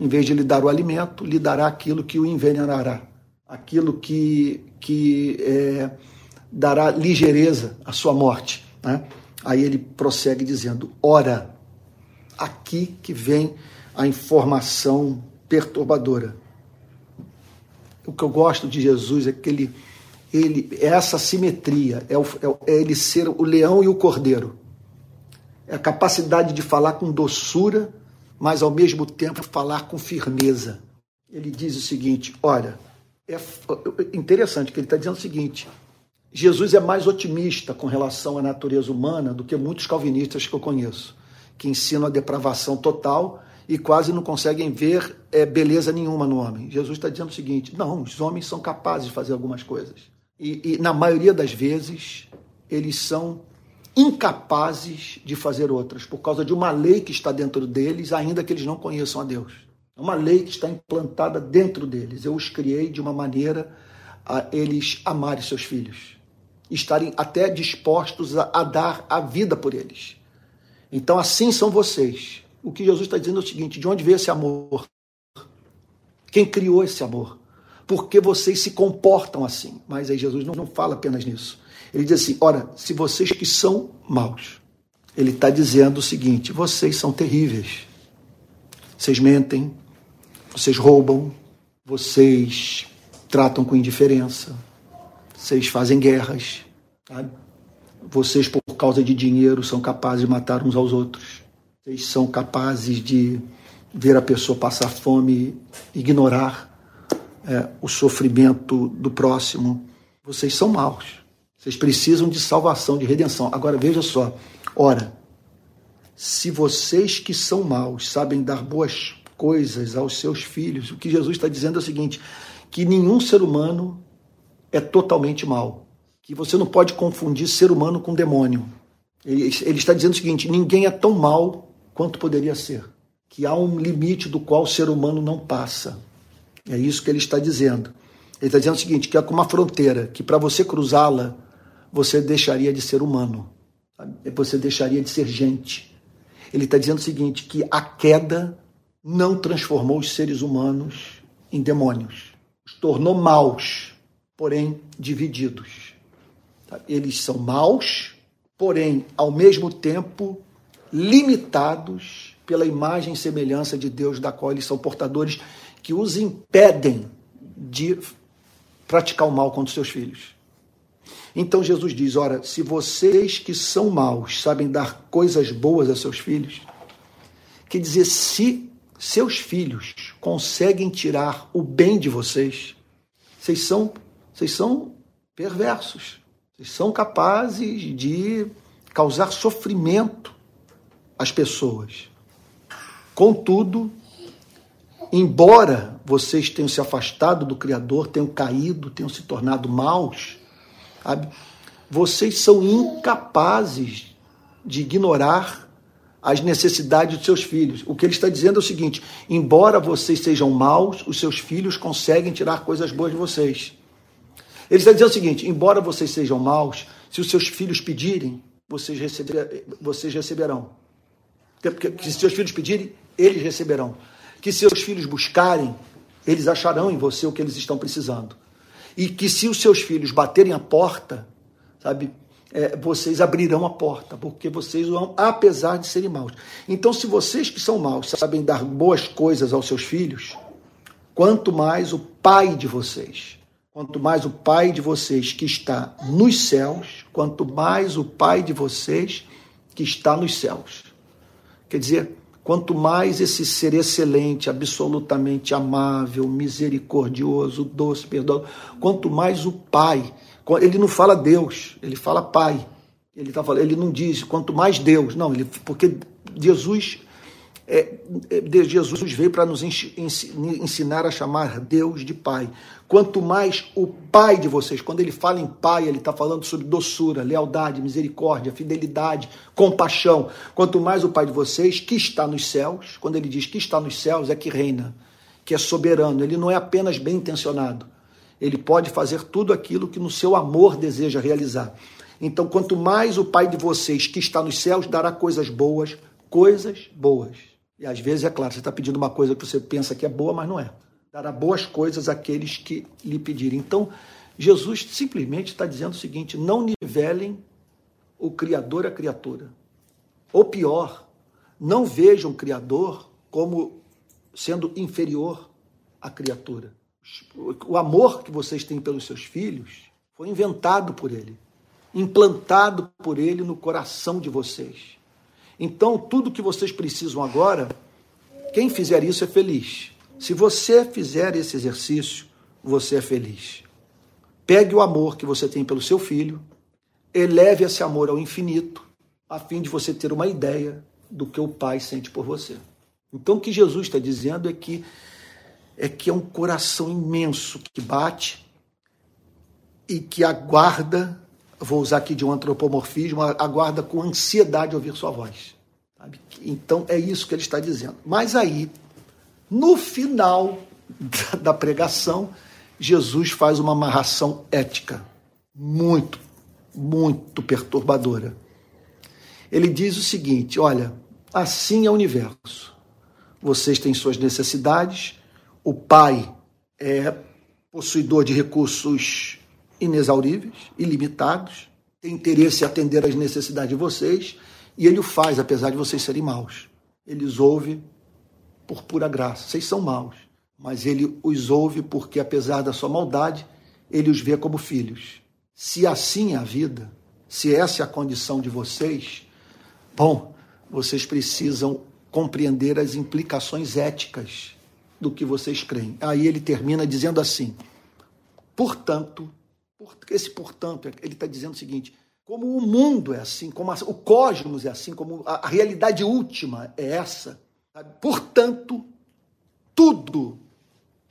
Em vez de lhe dar o alimento, lhe dará aquilo que o envenenará, aquilo que, que é, dará ligeireza à sua morte. Né? Aí ele prossegue dizendo: ora, aqui que vem a informação perturbadora. O que eu gosto de Jesus é que ele, ele é essa simetria, é, o, é, é ele ser o leão e o cordeiro. É a capacidade de falar com doçura, mas ao mesmo tempo falar com firmeza. Ele diz o seguinte: olha, é interessante que ele está dizendo o seguinte: Jesus é mais otimista com relação à natureza humana do que muitos calvinistas que eu conheço, que ensinam a depravação total e quase não conseguem ver é, beleza nenhuma no homem. Jesus está dizendo o seguinte: não, os homens são capazes de fazer algumas coisas. E, e na maioria das vezes, eles são incapazes de fazer outras, por causa de uma lei que está dentro deles, ainda que eles não conheçam a Deus. É uma lei que está implantada dentro deles. Eu os criei de uma maneira a eles amarem seus filhos estarem até dispostos a, a dar a vida por eles. Então, assim são vocês. O que Jesus está dizendo é o seguinte: de onde veio esse amor? Quem criou esse amor? Porque vocês se comportam assim. Mas aí Jesus não, não fala apenas nisso. Ele diz assim: ora, se vocês que são maus, ele está dizendo o seguinte: vocês são terríveis. Vocês mentem, vocês roubam, vocês tratam com indiferença, vocês fazem guerras. Sabe? Vocês, por causa de dinheiro, são capazes de matar uns aos outros. Vocês são capazes de ver a pessoa passar fome, ignorar é, o sofrimento do próximo. Vocês são maus. Vocês precisam de salvação, de redenção. Agora veja só. Ora, se vocês que são maus sabem dar boas coisas aos seus filhos, o que Jesus está dizendo é o seguinte: que nenhum ser humano é totalmente mal. Que você não pode confundir ser humano com demônio. Ele, ele está dizendo o seguinte: ninguém é tão mal quanto poderia ser. Que há um limite do qual o ser humano não passa. É isso que ele está dizendo. Ele está dizendo o seguinte: que é como uma fronteira, que para você cruzá-la, você deixaria de ser humano, você deixaria de ser gente. Ele está dizendo o seguinte: que a queda não transformou os seres humanos em demônios, os tornou maus porém divididos. Tá? Eles são maus, porém, ao mesmo tempo, limitados pela imagem e semelhança de Deus, da qual eles são portadores, que os impedem de praticar o mal contra os seus filhos. Então Jesus diz: Ora, se vocês que são maus sabem dar coisas boas a seus filhos, quer dizer, se seus filhos conseguem tirar o bem de vocês, vocês são vocês são perversos. Vocês são capazes de causar sofrimento às pessoas. Contudo, embora vocês tenham se afastado do Criador, tenham caído, tenham se tornado maus, sabe? vocês são incapazes de ignorar as necessidades dos seus filhos. O que ele está dizendo é o seguinte: embora vocês sejam maus, os seus filhos conseguem tirar coisas boas de vocês. Ele está dizendo o seguinte: embora vocês sejam maus, se os seus filhos pedirem, vocês, receber, vocês receberão. Porque se seus filhos pedirem, eles receberão. Que seus filhos buscarem, eles acharão em você o que eles estão precisando. E que se os seus filhos baterem a porta, sabe, é, vocês abrirão a porta, porque vocês vão, apesar de serem maus. Então, se vocês que são maus sabem dar boas coisas aos seus filhos, quanto mais o Pai de vocês, quanto mais o Pai de vocês que está nos céus, quanto mais o Pai de vocês que está nos céus. Quer dizer, quanto mais esse ser excelente, absolutamente amável, misericordioso, doce, perdoado, quanto mais o Pai ele não fala Deus, ele fala Pai. Ele, tá falando, ele não diz quanto mais Deus, não, ele, porque Jesus, é, é Jesus veio para nos ensinar a chamar Deus de Pai. Quanto mais o Pai de vocês, quando ele fala em Pai, ele está falando sobre doçura, lealdade, misericórdia, fidelidade, compaixão. Quanto mais o Pai de vocês, que está nos céus, quando ele diz que está nos céus, é que reina, que é soberano, ele não é apenas bem intencionado ele pode fazer tudo aquilo que no seu amor deseja realizar. Então, quanto mais o Pai de vocês que está nos céus dará coisas boas, coisas boas. E às vezes, é claro, você está pedindo uma coisa que você pensa que é boa, mas não é. Dará boas coisas àqueles que lhe pedirem. Então, Jesus simplesmente está dizendo o seguinte: não nivelem o Criador à criatura. Ou pior, não vejam o Criador como sendo inferior à criatura o amor que vocês têm pelos seus filhos foi inventado por ele, implantado por ele no coração de vocês. Então, tudo que vocês precisam agora, quem fizer isso é feliz. Se você fizer esse exercício, você é feliz. Pegue o amor que você tem pelo seu filho, eleve esse amor ao infinito, a fim de você ter uma ideia do que o Pai sente por você. Então, o que Jesus está dizendo é que é que é um coração imenso que bate e que aguarda, vou usar aqui de um antropomorfismo, aguarda com ansiedade ouvir sua voz. Sabe? Então é isso que ele está dizendo. Mas aí, no final da pregação, Jesus faz uma amarração ética muito, muito perturbadora. Ele diz o seguinte: olha, assim é o universo. Vocês têm suas necessidades, o pai é possuidor de recursos inexauríveis, ilimitados, tem interesse em atender às necessidades de vocês e ele o faz, apesar de vocês serem maus. Ele os ouve por pura graça. Vocês são maus, mas ele os ouve porque, apesar da sua maldade, ele os vê como filhos. Se assim é a vida, se essa é a condição de vocês, bom, vocês precisam compreender as implicações éticas do que vocês creem. Aí ele termina dizendo assim: portanto, esse portanto, ele está dizendo o seguinte: como o mundo é assim, como o cosmos é assim, como a, realidade última é essa? Portanto, tudo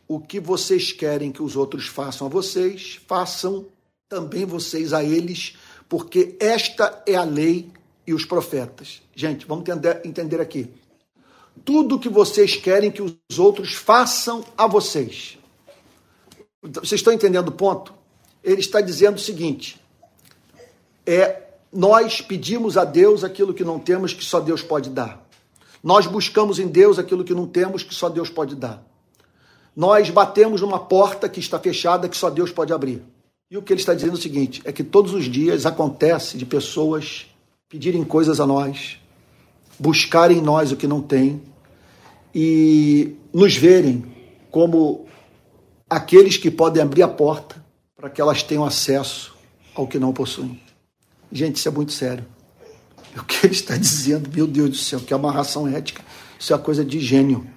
o que vocês querem que os outros façam a vocês, façam também vocês a eles, porque esta é a lei e os profetas. Gente, vamos entender, entender aqui tudo que vocês querem que os outros façam a vocês. Vocês estão entendendo o ponto? Ele está dizendo o seguinte: é nós pedimos a Deus aquilo que não temos, que só Deus pode dar. Nós buscamos em Deus aquilo que não temos, que só Deus pode dar. Nós batemos numa porta que está fechada, que só Deus pode abrir. E o que ele está dizendo é o seguinte: é que todos os dias acontece de pessoas pedirem coisas a nós, buscarem em nós o que não tem e nos verem como aqueles que podem abrir a porta para que elas tenham acesso ao que não possuem. Gente, isso é muito sério. *laughs* O que ele está dizendo, meu Deus do céu, que é uma ração ética, isso é coisa de gênio.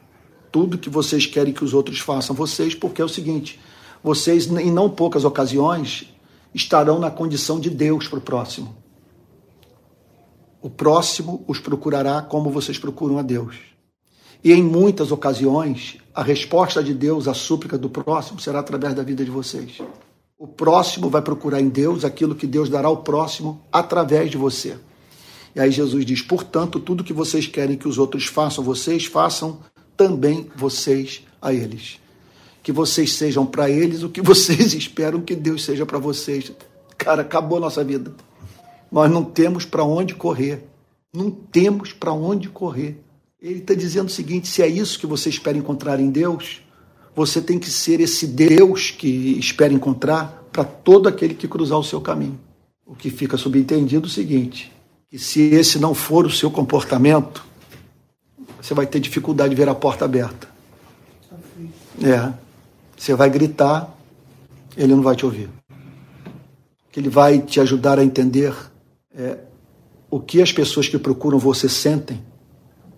Tudo que vocês querem que os outros façam, vocês, porque é o seguinte: vocês, em não poucas ocasiões, estarão na condição de Deus para o próximo. O próximo os procurará como vocês procuram a Deus. E em muitas ocasiões, a resposta de Deus à súplica do próximo será através da vida de vocês. O próximo vai procurar em Deus aquilo que Deus dará ao próximo através de você. E aí Jesus diz: portanto, tudo que vocês querem que os outros façam, vocês façam também vocês a eles. Que vocês sejam para eles o que *laughs* vocês esperam que Deus seja para vocês. Cara, acabou a nossa vida. Nós não temos para onde correr. Não temos para onde correr. Ele está dizendo o seguinte: se é isso que você espera encontrar em Deus, você tem que ser esse Deus que espera encontrar para todo aquele que cruzar o seu caminho. O que fica subentendido é o seguinte: que se esse não for o seu comportamento, você vai ter dificuldade de ver a porta aberta. É. Você vai gritar, ele não vai te ouvir. Que ele vai te ajudar a entender é, o que as pessoas que procuram você sentem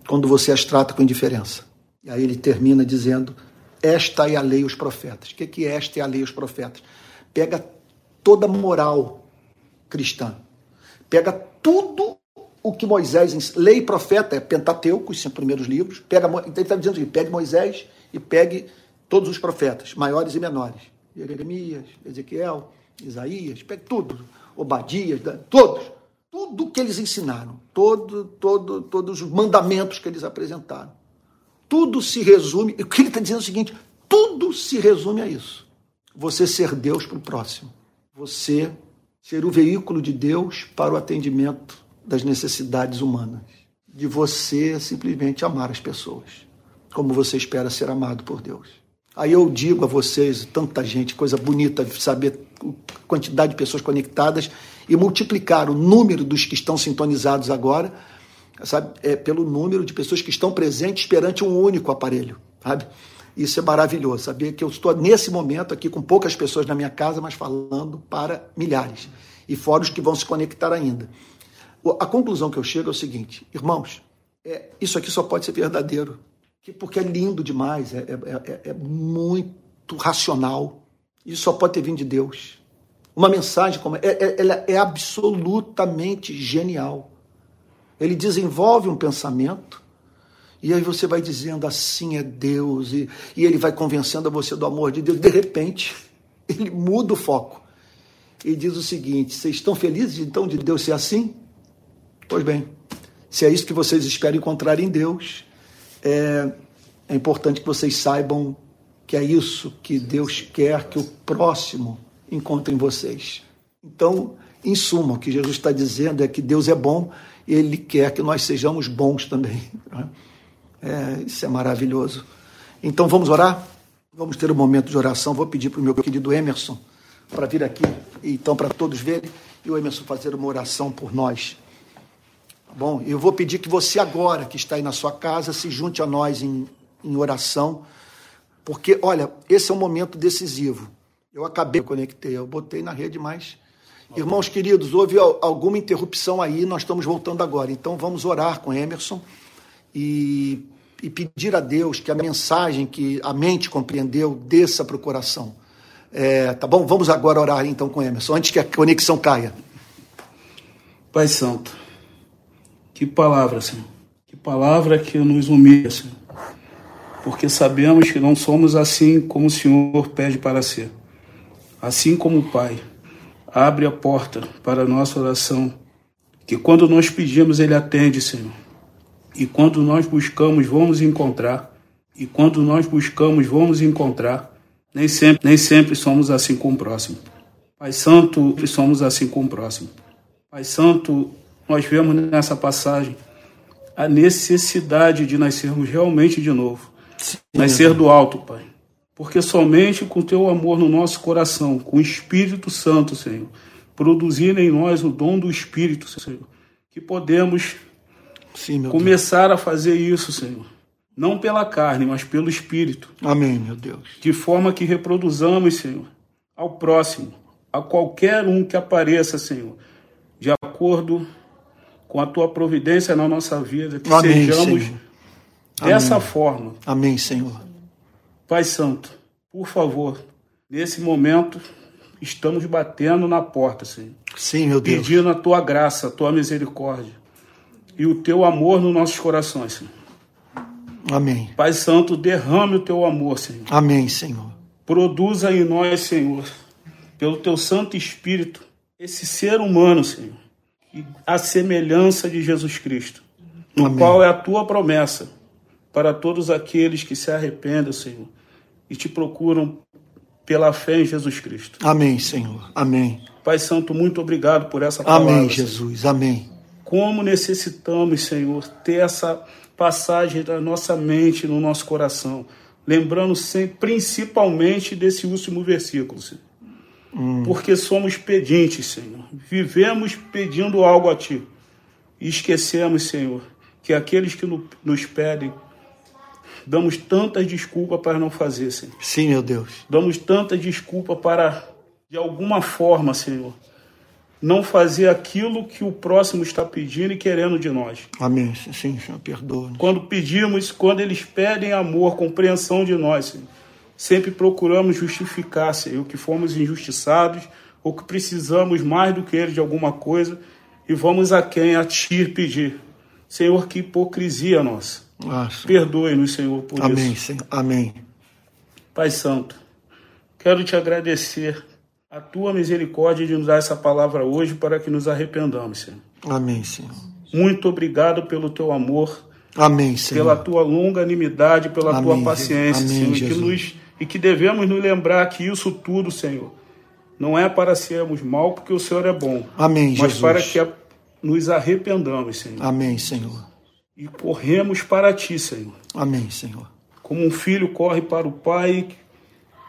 quando você as trata com indiferença. E aí ele termina dizendo: Esta é a lei os profetas. O que é esta é a lei os profetas? Pega toda a moral cristã, pega tudo o que Moisés, lei e profeta, é Pentateuco, os cinco primeiros livros, pega, então ele está dizendo assim, pegue Moisés e pegue todos os profetas, maiores e menores, Jeremias, Ezequiel, Isaías, pegue tudo, Obadias, todos, tudo que eles ensinaram, todo, todo, todos os mandamentos que eles apresentaram, tudo se resume, o que ele está dizendo é o seguinte, tudo se resume a isso, você ser Deus para o próximo, você ser o veículo de Deus para o atendimento das necessidades humanas, de você simplesmente amar as pessoas, como você espera ser amado por Deus. Aí eu digo a vocês, tanta gente, coisa bonita saber a quantidade de pessoas conectadas e multiplicar o número dos que estão sintonizados agora, sabe, é, pelo número de pessoas que estão presentes perante um único aparelho, sabe? Isso é maravilhoso, saber que eu estou nesse momento aqui com poucas pessoas na minha casa, mas falando para milhares e fora os que vão se conectar ainda. A conclusão que eu chego é o seguinte, irmãos, é, isso aqui só pode ser verdadeiro, porque é lindo demais, é, é, é, é muito racional. Isso só pode ter vindo de Deus. Uma mensagem como é, é, ela é absolutamente genial. Ele desenvolve um pensamento e aí você vai dizendo assim é Deus e, e ele vai convencendo a você do amor de Deus. De repente *laughs* ele muda o foco e diz o seguinte: vocês estão felizes então de Deus ser assim? Pois bem, se é isso que vocês esperam encontrar em Deus, é, é importante que vocês saibam que é isso que Deus quer que o próximo encontre em vocês. Então, em suma, o que Jesus está dizendo é que Deus é bom e Ele quer que nós sejamos bons também. *laughs* É? É, isso é maravilhoso. Então, vamos orar? Vamos ter um momento de oração. Vou pedir para o meu querido Emerson para vir aqui, então, para todos verem, e o Emerson fazer uma oração por nós. Bom, eu vou pedir que você agora, que está aí na sua casa, se junte a nós em, em oração, porque, olha, esse é um momento decisivo. Eu acabei, eu conectei, eu botei na rede, mas... Irmãos queridos, houve alguma interrupção aí, nós estamos voltando agora. Então vamos orar com Emerson e, e pedir a Deus que a mensagem que a mente compreendeu desça para o coração. É, tá bom? Vamos agora orar então com Emerson, antes que a conexão caia. Pai Santo, que palavra, Senhor. Que palavra que nos humilha, Senhor. Porque sabemos que não somos assim como o Senhor pede para ser. Assim como o Pai abre a porta para a nossa oração, que quando nós pedimos, Ele atende, Senhor. E quando nós buscamos, vamos encontrar. E quando nós buscamos, vamos encontrar. Nem sempre, nem sempre somos assim com o próximo. Pai Santo, somos assim com o próximo. Pai Santo, nós vemos nessa passagem a necessidade de nascermos realmente de novo. Sim, Nascer do alto, Pai. Porque somente com teu amor no nosso coração, com o Espírito Santo, Senhor, produzir em nós o dom do Espírito, Senhor, que podemos Sim, começar Deus. a fazer isso, Senhor. Não pela carne, mas pelo Espírito. Amém, meu Deus. De forma que reproduzamos, Senhor, ao próximo, a qualquer um que apareça, Senhor, de acordo com a tua providência na nossa vida, que Amém, sejamos Senhor. dessa Amém. forma. Amém, Senhor. Pai Santo, por favor, nesse momento estamos batendo na porta, Senhor. Sim, meu Deus. Pedindo a tua graça, a tua misericórdia e o teu amor nos nossos corações, Senhor. Amém. Pai Santo, derrame o teu amor, Senhor. Amém, Senhor. Produza em nós, Senhor, pelo teu Santo Espírito, esse ser humano, Senhor, a semelhança de Jesus Cristo, no Amém. qual é a tua promessa para todos aqueles que se arrependem, Senhor, e te procuram pela fé em Jesus Cristo. Amém, Senhor. Amém. Pai Santo, muito obrigado por essa palavra. Amém, Jesus. Senhor. Amém. Como necessitamos, Senhor, ter essa passagem da nossa mente no nosso coração, lembrando sempre, principalmente desse último versículo, Senhor. Hum. Porque somos pedintes, Senhor. Vivemos pedindo algo a Ti. E esquecemos, Senhor, que aqueles que nos pedem, damos tantas desculpas para não fazer, Senhor. Sim, meu Deus. Damos tantas desculpas para, de alguma forma, Senhor, não fazer aquilo que o próximo está pedindo e querendo de nós. Amém. Sim, Senhor, perdoa. Quando pedimos, quando eles pedem amor, compreensão de nós, Senhor, sempre procuramos justificar, Senhor, que fomos injustiçados ou que precisamos mais do que eles de alguma coisa e vamos a quem? A Ti pedir. Senhor, que hipocrisia nossa. Perdoe-nos, Senhor, por Amém, isso. Senhor. Amém. Pai Santo, quero te agradecer a tua misericórdia de nos dar essa palavra hoje para que nos arrependamos, Senhor. Amém, Senhor. Muito obrigado pelo teu amor. Amém, Senhor. Pela tua longanimidade, pela Amém, tua paciência, Amém, Senhor. Que nos, e que devemos nos lembrar que isso tudo, Senhor, não é para sermos mal, porque o Senhor é bom. Amém, mas Jesus. para que nos arrependamos, Senhor. Amém, Senhor. E corremos para ti, Senhor. Amém, Senhor. Como um filho corre para o pai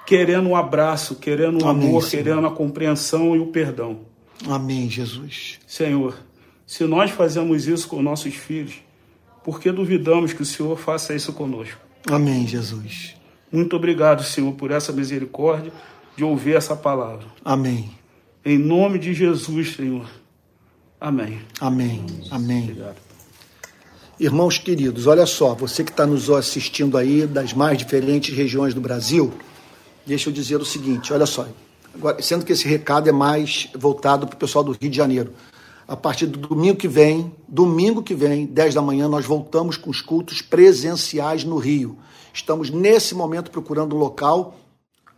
querendo um abraço, querendo um Amém, amor, Senhor. querendo a compreensão e o perdão. Amém, Jesus. Senhor, se nós fazemos isso com nossos filhos, por que duvidamos que o Senhor faça isso conosco? Amém, Jesus. Muito obrigado, Senhor, por essa misericórdia de ouvir essa palavra. Amém. Em nome de Jesus, Senhor. Amém. Amém. Amém. Obrigado. Irmãos queridos, olha só, você que está nos assistindo aí das mais diferentes regiões do Brasil, deixa eu dizer o seguinte: olha só, agora, sendo que esse recado é mais voltado para o pessoal do Rio de Janeiro. A partir do domingo que vem, domingo que vem, 10 da manhã, nós voltamos com os cultos presenciais no Rio. Estamos nesse momento procurando um local,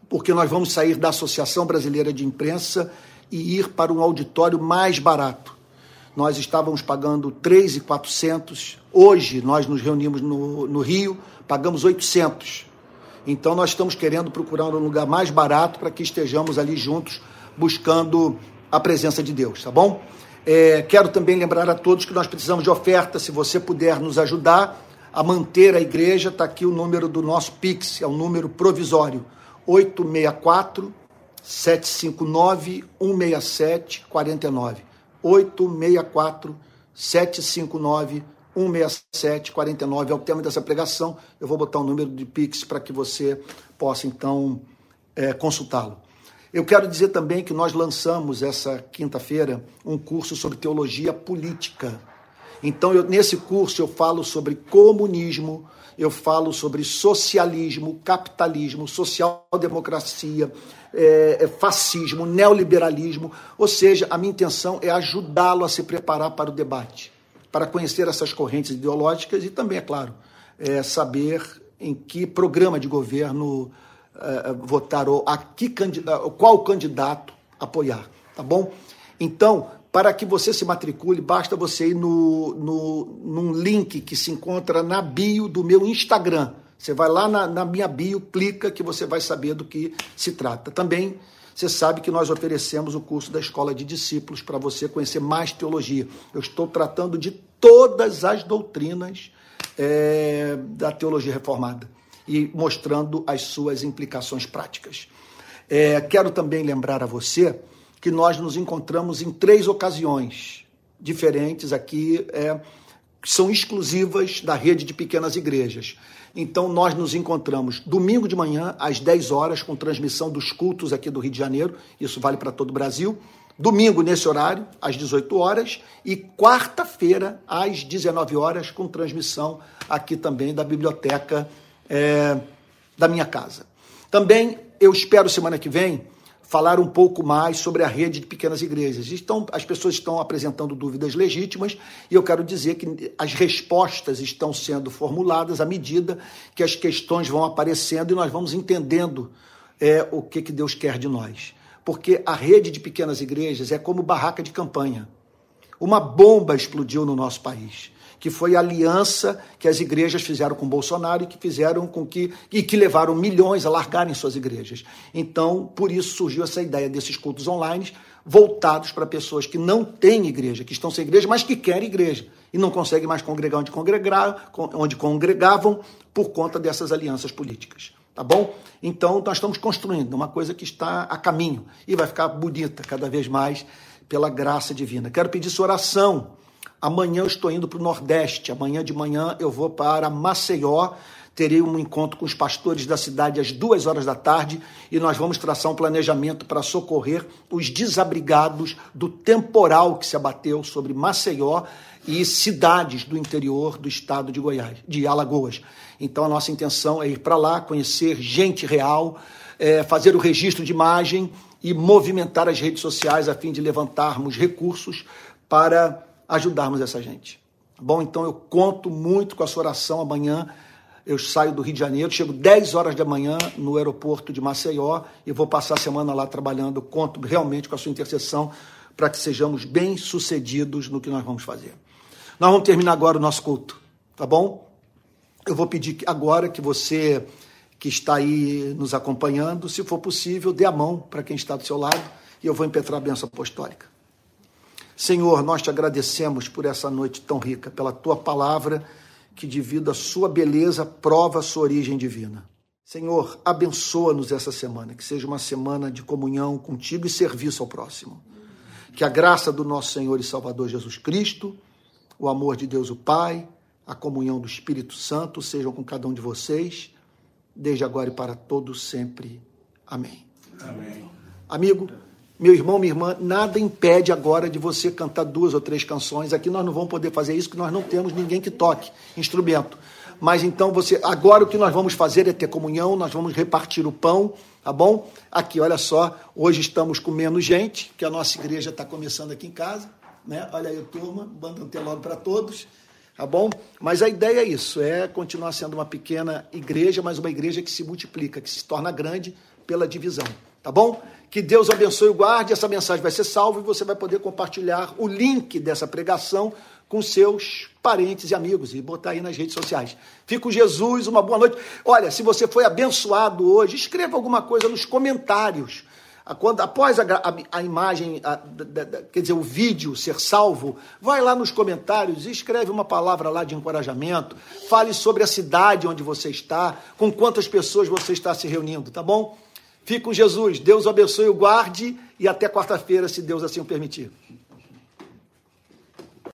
porque nós vamos sair da Associação Brasileira de Imprensa e ir para um auditório mais barato. Nós estávamos pagando 3,400. Hoje nós nos reunimos no, no Rio, pagamos 800. Então nós estamos querendo procurar um lugar mais barato para que estejamos ali juntos buscando a presença de Deus, tá bom? É, quero também lembrar a todos que nós precisamos de oferta. Se você puder nos ajudar a manter a igreja, está aqui o número do nosso Pix, é um número provisório: 864 759 167 49. 864 759 167 49 é o tema dessa pregação. Eu vou botar o um número de Pix para que você possa então é, consultá-lo. Eu quero dizer também que nós lançamos essa quinta-feira um curso sobre teologia política. Então, eu, nesse curso eu falo sobre comunismo, eu falo sobre socialismo, capitalismo, social-democracia, é, fascismo, neoliberalismo. Ou seja, a minha intenção é ajudá-lo a se preparar para o debate, para conhecer essas correntes ideológicas e também, é claro, é, saber em que programa de governo é, votar ou a que candidato, qual candidato apoiar, tá bom? Então, para que você se matricule, basta você ir no, no, num link que se encontra na bio do meu Instagram. Você vai lá na, na, minha bio, clica que você vai saber do que se trata. Também você sabe que nós oferecemos o curso da Escola de Discípulos para você conhecer mais teologia. Eu estou tratando de todas as doutrinas é, da teologia reformada e mostrando as suas implicações práticas. É, quero também lembrar a você que nós nos encontramos em três ocasiões diferentes aqui, é, são exclusivas da rede de pequenas igrejas. Então, nós nos encontramos domingo de manhã, às 10 horas, com transmissão dos cultos aqui do Rio de Janeiro, isso vale para todo o Brasil. Domingo, nesse horário, às 18 horas, e quarta-feira, às 19 horas, com transmissão aqui também da biblioteca é, da minha casa. Também eu espero semana que vem falar um pouco mais sobre a rede de pequenas igrejas. Então, as pessoas estão apresentando dúvidas legítimas e eu quero dizer que as respostas estão sendo formuladas à medida que as questões vão aparecendo e nós vamos entendendo é, o que, que Deus quer de nós. Porque a rede de pequenas igrejas é como barraca de campanha. Uma bomba explodiu no nosso país. Que foi a aliança que as igrejas fizeram com Bolsonaro e que fizeram com que e que levaram milhões a largarem suas igrejas. Então, por isso surgiu essa ideia desses cultos online voltados para pessoas que não têm igreja, que estão sem igreja, mas que querem igreja e não conseguem mais congregar onde, congregar, onde congregavam por conta dessas alianças políticas. Tá bom? Então, nós estamos construindo uma coisa que está a caminho e vai ficar bonita cada vez mais pela graça divina. Quero pedir sua oração. Amanhã eu estou indo para o Nordeste. Amanhã de manhã eu vou para Maceió. Terei um encontro com os pastores da cidade às duas horas da tarde e nós vamos traçar um planejamento para socorrer os desabrigados do temporal que se abateu sobre Maceió e cidades do interior do estado de Goiás, de Alagoas. Então a nossa intenção é ir para lá, conhecer gente real, é, fazer o registro de imagem e movimentar as redes sociais a fim de levantarmos recursos para ajudarmos essa gente. Bom, então eu conto muito com a sua oração amanhã. Eu saio do Rio de Janeiro, chego 10 horas da manhã no aeroporto de Maceió e vou passar a semana lá trabalhando. conto realmente com a sua intercessão para que sejamos bem sucedidos no que nós vamos fazer. Nós vamos terminar agora o nosso culto, tá bom? Eu vou pedir agora que você que está aí nos acompanhando, se for possível, dê a mão para quem está do seu lado e eu vou impetrar a bênção apostólica. Senhor, nós te agradecemos por essa noite tão rica, pela tua palavra que, devido à sua beleza, prova a sua origem divina. Senhor, abençoa-nos essa semana, que seja uma semana de comunhão contigo e serviço ao próximo. Que a graça do nosso Senhor e Salvador Jesus Cristo, o amor de Deus o Pai, a comunhão do Espírito Santo sejam com cada um de vocês desde agora e para todos sempre. Amém. Amém. Amigo, meu irmão, minha irmã, nada impede agora de você cantar duas ou três canções. Aqui nós não vamos poder fazer isso, porque nós não temos ninguém que toque instrumento. Mas então você, agora o que nós vamos fazer é ter comunhão, nós vamos repartir o pão, tá bom? Aqui, olha só, hoje estamos com menos gente, que a nossa igreja está começando aqui em casa, né? Olha aí, turma, banda antelado para todos tá bom? Mas a ideia é isso, é continuar sendo uma pequena igreja, mas uma igreja que se multiplica, que se torna grande pela divisão, tá bom? Que Deus abençoe e guarde, essa mensagem vai ser salva e você vai poder compartilhar o link dessa pregação com seus parentes e amigos e botar aí nas redes sociais. Fico Jesus, uma boa noite. Olha, se você foi abençoado hoje, escreva alguma coisa nos comentários quando, após a, a, a imagem, a, da, da, quer dizer, o vídeo ser salvo, vai lá nos comentários e escreve uma palavra lá de encorajamento, fale sobre a cidade onde você está, com quantas pessoas você está se reunindo, tá bom? Fique com Jesus, Deus o abençoe, o guarde e até quarta-feira, se Deus assim o permitir.